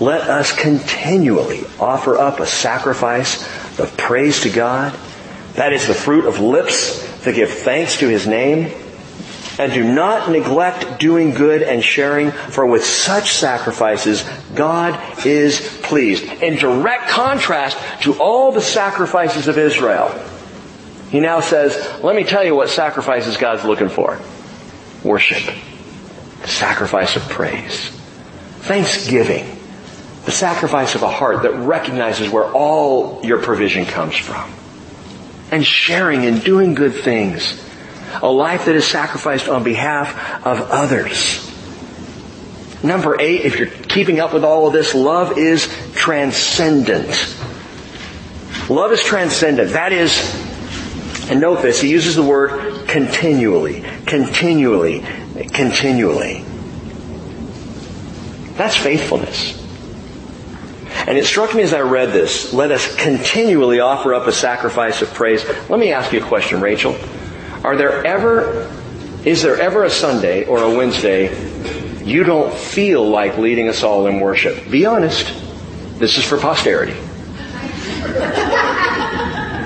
S1: let us continually offer up a sacrifice of praise to God. That is the fruit of lips that give thanks to his name. And do not neglect doing good and sharing, for with such sacrifices, God is pleased. In direct contrast to all the sacrifices of Israel, he now says, let me tell you what sacrifices God's looking for. Worship. The sacrifice of praise. Thanksgiving. The sacrifice of a heart that recognizes where all your provision comes from. And sharing and doing good things. A life that is sacrificed on behalf of others. Number eight, if you're keeping up with all of this, love is transcendent. Love is transcendent. That is, and note this, he uses the word continually, continually, continually. That's faithfulness. And it struck me as I read this, let us continually offer up a sacrifice of praise. Let me ask you a question, Rachel. Are there ever, is there ever a Sunday or a Wednesday you don't feel like leading us all in worship? Be honest. This is for posterity.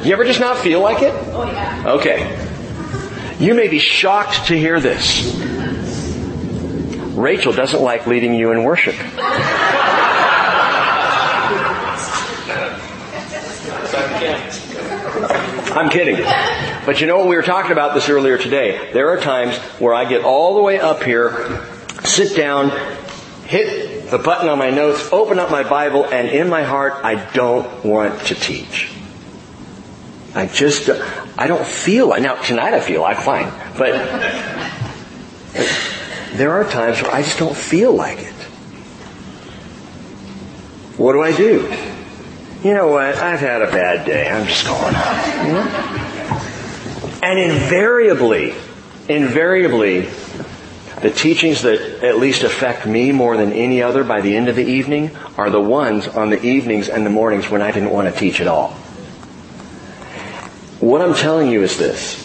S1: You ever just not feel like it?
S2: Oh yeah.
S1: Okay. You may be shocked to hear this. Rachel doesn't like leading you in worship. I'm kidding. But you know what? We were talking about this earlier today. There are times where I get all the way up here, sit down, hit the button on my notes, open up my Bible, and in my heart, I don't want to teach. I just, I don't feel, now tonight I feel like fine, but there are times where I just don't feel like it. What do I do? You know what? I've had a bad day. I'm just going home. You know? And invariably, invariably, the teachings that at least affect me more than any other by the end of the evening are the ones on the evenings and the mornings when I didn't want to teach at all. What I'm telling you is this.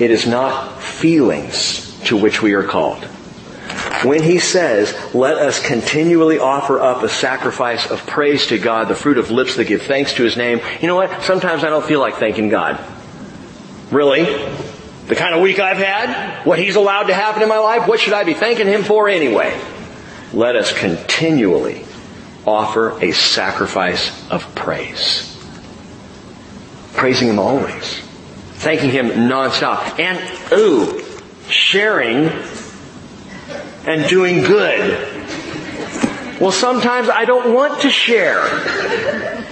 S1: It is not feelings to which we are called. When he says, let us continually offer up a sacrifice of praise to God, the fruit of lips that give thanks to his name, you know what? Sometimes I don't feel like thanking God. Really? The kind of week I've had? What he's allowed to happen in my life? What should I be thanking him for anyway? Let us continually offer a sacrifice of praise. Praising him always. Thanking him nonstop. And, ooh, sharing and doing good. Well, sometimes I don't want to share.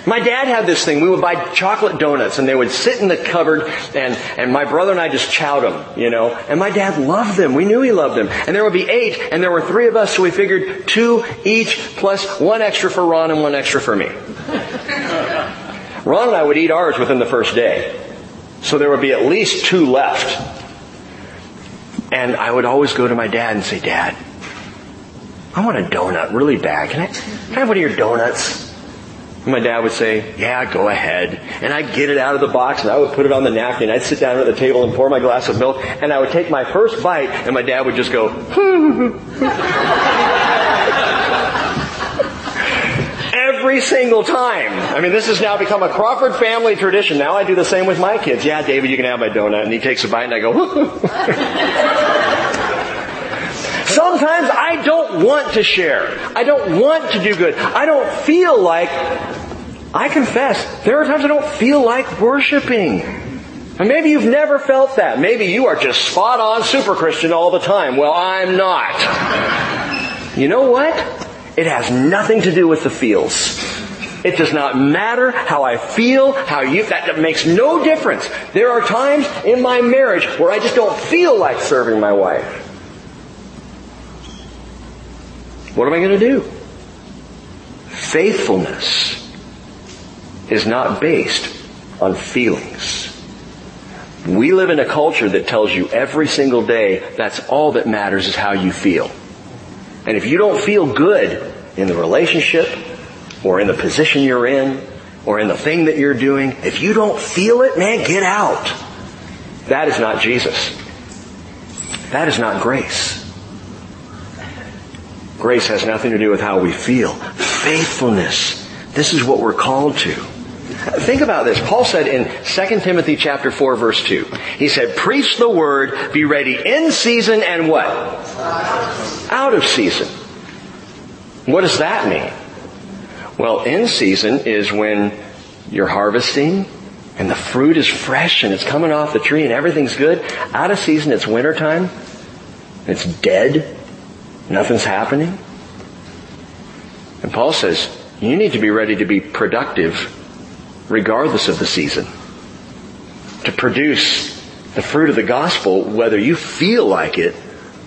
S1: My dad had this thing. We would buy chocolate donuts and they would sit in the cupboard and, and my brother and I just chowed them, you know. And my dad loved them. We knew he loved them. And there would be eight and there were three of us so we figured two each plus one extra for Ron and one extra for me. Ron and I would eat ours within the first day. So there would be at least two left. And I would always go to my dad and say, Dad, I want a donut really bad. Can I, can I have one of your donuts? And my dad would say, yeah, go ahead. And I'd get it out of the box and I would put it on the napkin. I'd sit down at the table and pour my glass of milk and I would take my first bite and my dad would just go, *laughs* Every single time. I mean, this has now become a Crawford family tradition. Now I do the same with my kids. Yeah, David, you can have my donut. And he takes a bite and I go, *laughs* Sometimes I don't want to share. I don't want to do good. I don't feel like, I confess, there are times I don't feel like worshiping. And maybe you've never felt that. Maybe you are just spot on super Christian all the time. Well, I'm not. You know what? It has nothing to do with the feels. It does not matter how I feel, how you, that, makes no difference. There are times in my marriage where I just don't feel like serving my wife. What am I going to do? Faithfulness is not based on feelings. We live in a culture that tells you every single day that's all that matters is how you feel. And if you don't feel good in the relationship or in the position you're in or in the thing that you're doing, if you don't feel it, man, get out. That is not Jesus. That is not grace. Grace has nothing to do with how we feel. Faithfulness. This is what we're called to. Think about this. Paul said in 2 Timothy chapter 4 verse 2, he said, preach the word, be ready in season and what? Out of season. What does that mean? Well, in season is when you're harvesting and the fruit is fresh and it's coming off the tree and everything's good. Out of season, it's wintertime. It's dead. Nothing's happening. And Paul says, you need to be ready to be productive regardless of the season. To produce the fruit of the gospel whether you feel like it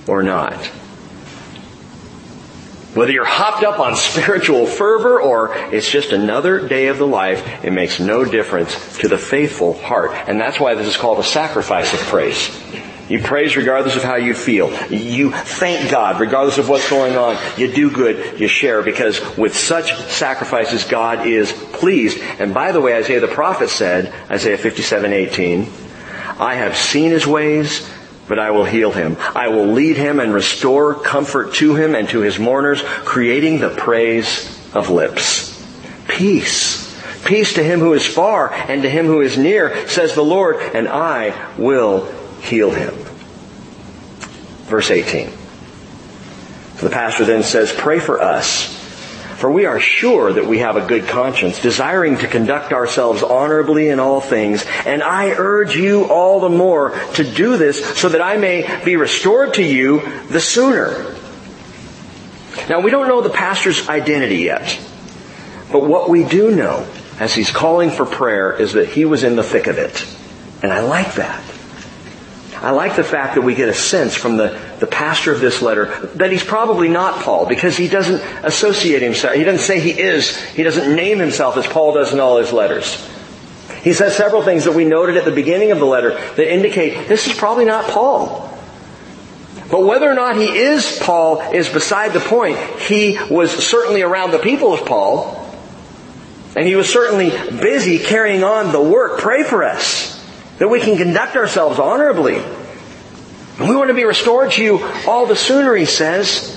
S1: or not. Whether you're hopped up on *laughs* spiritual fervor or it's just another day of the life, it makes no difference to the faithful heart. And that's why this is called a sacrifice of praise. You praise regardless of how you feel. You thank God regardless of what's going on. You do good. You share because with such sacrifices God is pleased. And by the way, Isaiah the prophet said, Isaiah 57, 18, I have seen his ways, but I will heal him. I will lead him and restore comfort to him and to his mourners, creating the praise of lips. Peace. Peace to him who is far and to him who is near, says the Lord, and I will heal him. Verse 18. So the pastor then says, pray for us. For we are sure that we have a good conscience, desiring to conduct ourselves honorably in all things. And I urge you all the more to do this so that I may be restored to you the sooner. Now we don't know the pastor's identity yet. But what we do know as he's calling for prayer is that he was in the thick of it. And I like that. I like the fact that we get a sense from the, the pastor of this letter that he's probably not Paul because he doesn't associate himself. He doesn't say he is. He doesn't name himself as Paul does in all his letters. He says several things that we noted at the beginning of the letter that indicate this is probably not Paul. But whether or not he is Paul is beside the point. He was certainly around the people of Paul. And he was certainly busy carrying on the work. Pray for us that we can conduct ourselves honorably. And we want to be restored to you all the sooner, he says.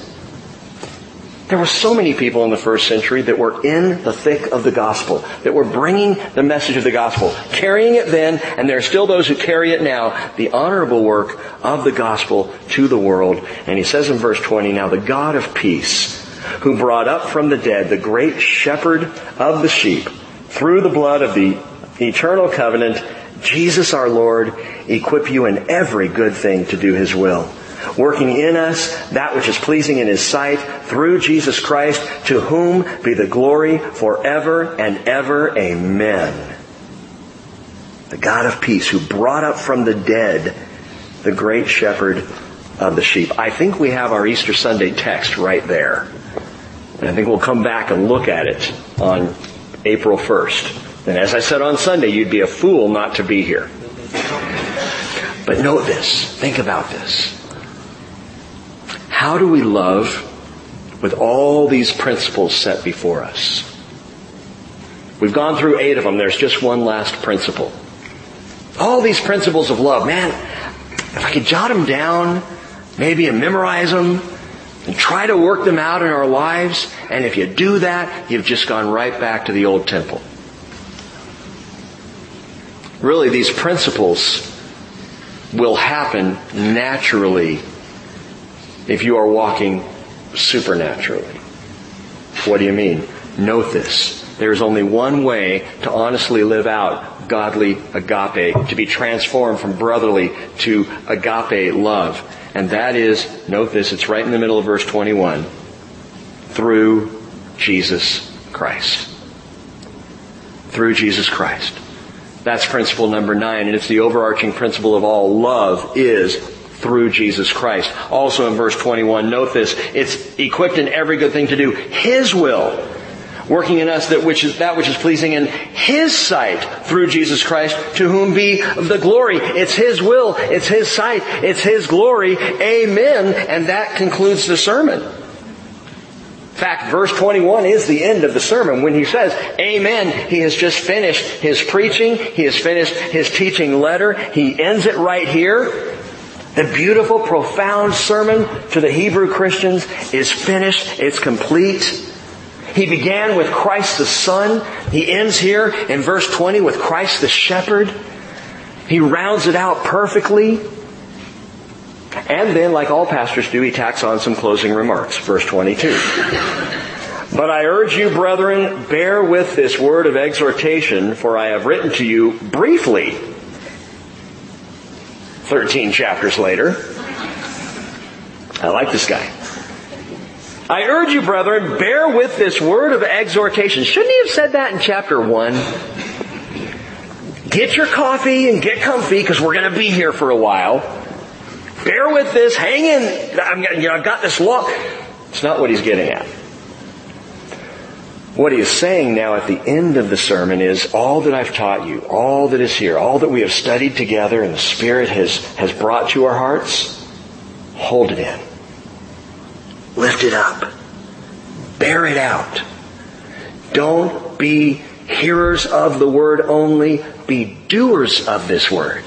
S1: There were so many people in the first century that were in the thick of the gospel, that were bringing the message of the gospel, carrying it then, and there are still those who carry it now, the honorable work of the gospel to the world. And he says in verse 20, now the God of peace, who brought up from the dead the great shepherd of the sheep, through the blood of the eternal covenant, Jesus our Lord equip you in every good thing to do His will, working in us that which is pleasing in His sight through Jesus Christ, to whom be the glory forever and ever. Amen. The God of peace who brought up from the dead the great shepherd of the sheep. I think we have our Easter Sunday text right there. And I think we'll come back and look at it on April 1st. And as I said on Sunday, you'd be a fool not to be here. But note this. Think about this. How do we love with all these principles set before us? We've gone through eight of them. There's just one last principle. All these principles of love. Man, if I could jot them down, maybe and memorize them, and try to work them out in our lives, and if you do that, you've just gone right back to the old temple. Really, these principles will happen naturally if you are walking supernaturally. What do you mean? Note this. There's only one way to honestly live out godly agape, to be transformed from brotherly to agape love. And that is, note this, it's right in the middle of verse 21, through Jesus Christ. Through Jesus Christ. That's principle number nine, and it's the overarching principle of all love is through Jesus Christ. Also in verse 21, note this, it's equipped in every good thing to do His will working in us that which is that which is pleasing in His sight through Jesus Christ, to whom be the glory. It's His will, it's His sight, it's His glory. Amen. And that concludes the sermon. In fact, verse 21 is the end of the sermon. When he says, Amen, he has just finished his preaching, he has finished his teaching letter, he ends it right here. The beautiful, profound sermon to the Hebrew Christians is finished, it's complete. He began with Christ the Son. He ends here in verse 20 with Christ the Shepherd. He rounds it out perfectly. And then, like all pastors do, he tacks on some closing remarks. Verse 22. But I urge you, brethren, bear with this word of exhortation, for I have written to you briefly, 13 chapters later. I like this guy. I urge you, brethren, bear with this word of exhortation. Shouldn't he have said that in chapter 1? Get your coffee and get comfy because we're going to be here for a while. Bear with this. Hang in. I'm, you know, I've got this law. It's not what he's getting at. What he is saying now at the end of the sermon is all that I've taught you, all that is here, all that we have studied together and the Spirit has, has brought to our hearts, hold it in. Lift it up. Bear it out. Don't be hearers of the word only, be doers of this word.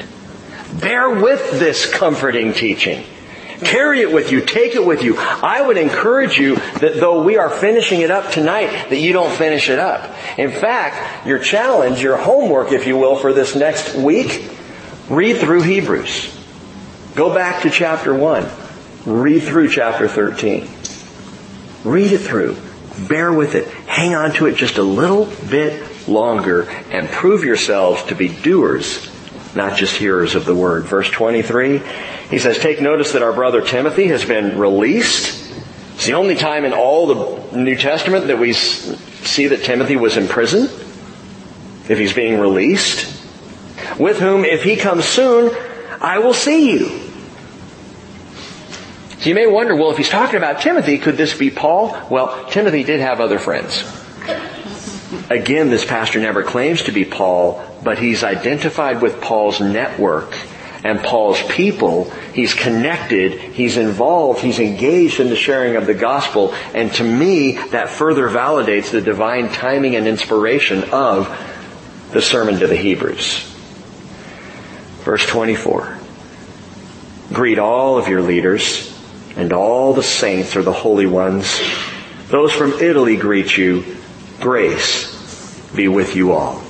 S1: Bear with this comforting teaching. Carry it with you. Take it with you. I would encourage you that though we are finishing it up tonight, that you don't finish it up. In fact, your challenge, your homework, if you will, for this next week, read through Hebrews. Go back to chapter 1. Read through chapter 13. Read it through. Bear with it. Hang on to it just a little bit longer and prove yourselves to be doers, not just hearers of the word. Verse 23, he says, take notice that our brother Timothy has been released. It's the only time in all the New Testament that we see that Timothy was in prison. If he's being released. With whom, if he comes soon, I will see you so you may wonder, well, if he's talking about Timothy, could this be Paul? Well, Timothy did have other friends. Again, this pastor never claims to be Paul, but he's identified with Paul's network and Paul's people. He's connected, he's involved, he's engaged in the sharing of the gospel, and to me, that further validates the divine timing and inspiration of the sermon to the Hebrews. Verse 24. Greet all of your leaders and all the saints or the holy ones. Those from Italy greet you. Grace be with you all.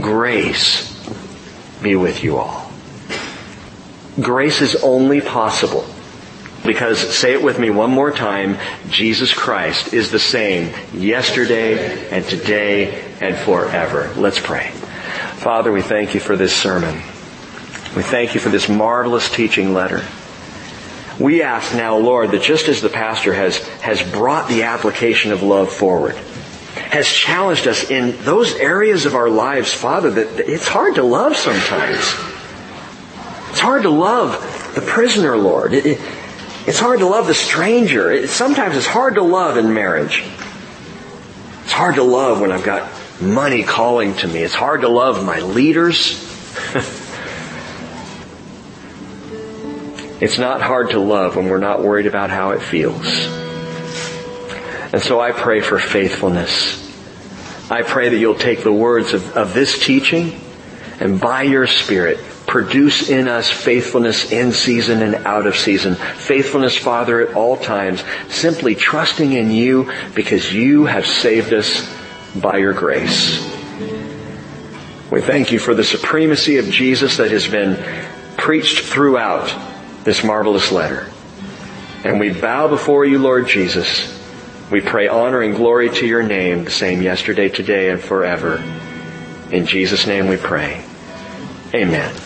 S1: Grace be with you all. Grace is only possible because, say it with me one more time, Jesus Christ is the same yesterday and today and forever. Let's pray. Father, we thank you for this sermon. We thank you for this marvelous teaching letter. We ask now, Lord, that just as the pastor has, has brought the application of love forward, has challenged us in those areas of our lives, Father, that it's hard to love sometimes. It's hard to love the prisoner, Lord. It, it, it's hard to love the stranger. It, sometimes it's hard to love in marriage. It's hard to love when I've got money calling to me. It's hard to love my leaders. *laughs* it's not hard to love when we're not worried about how it feels. And so I pray for faithfulness. I pray that you'll take the words of, of this teaching and by your Spirit produce in us faithfulness in season and out of season. Faithfulness, Father, at all times, simply trusting in you because you have saved us by your grace. We thank you for the supremacy of Jesus that has been preached throughout this marvelous letter. And we bow before you, Lord Jesus. We pray honor and glory to your name, the same yesterday, today, and forever. In Jesus' name we pray. Amen.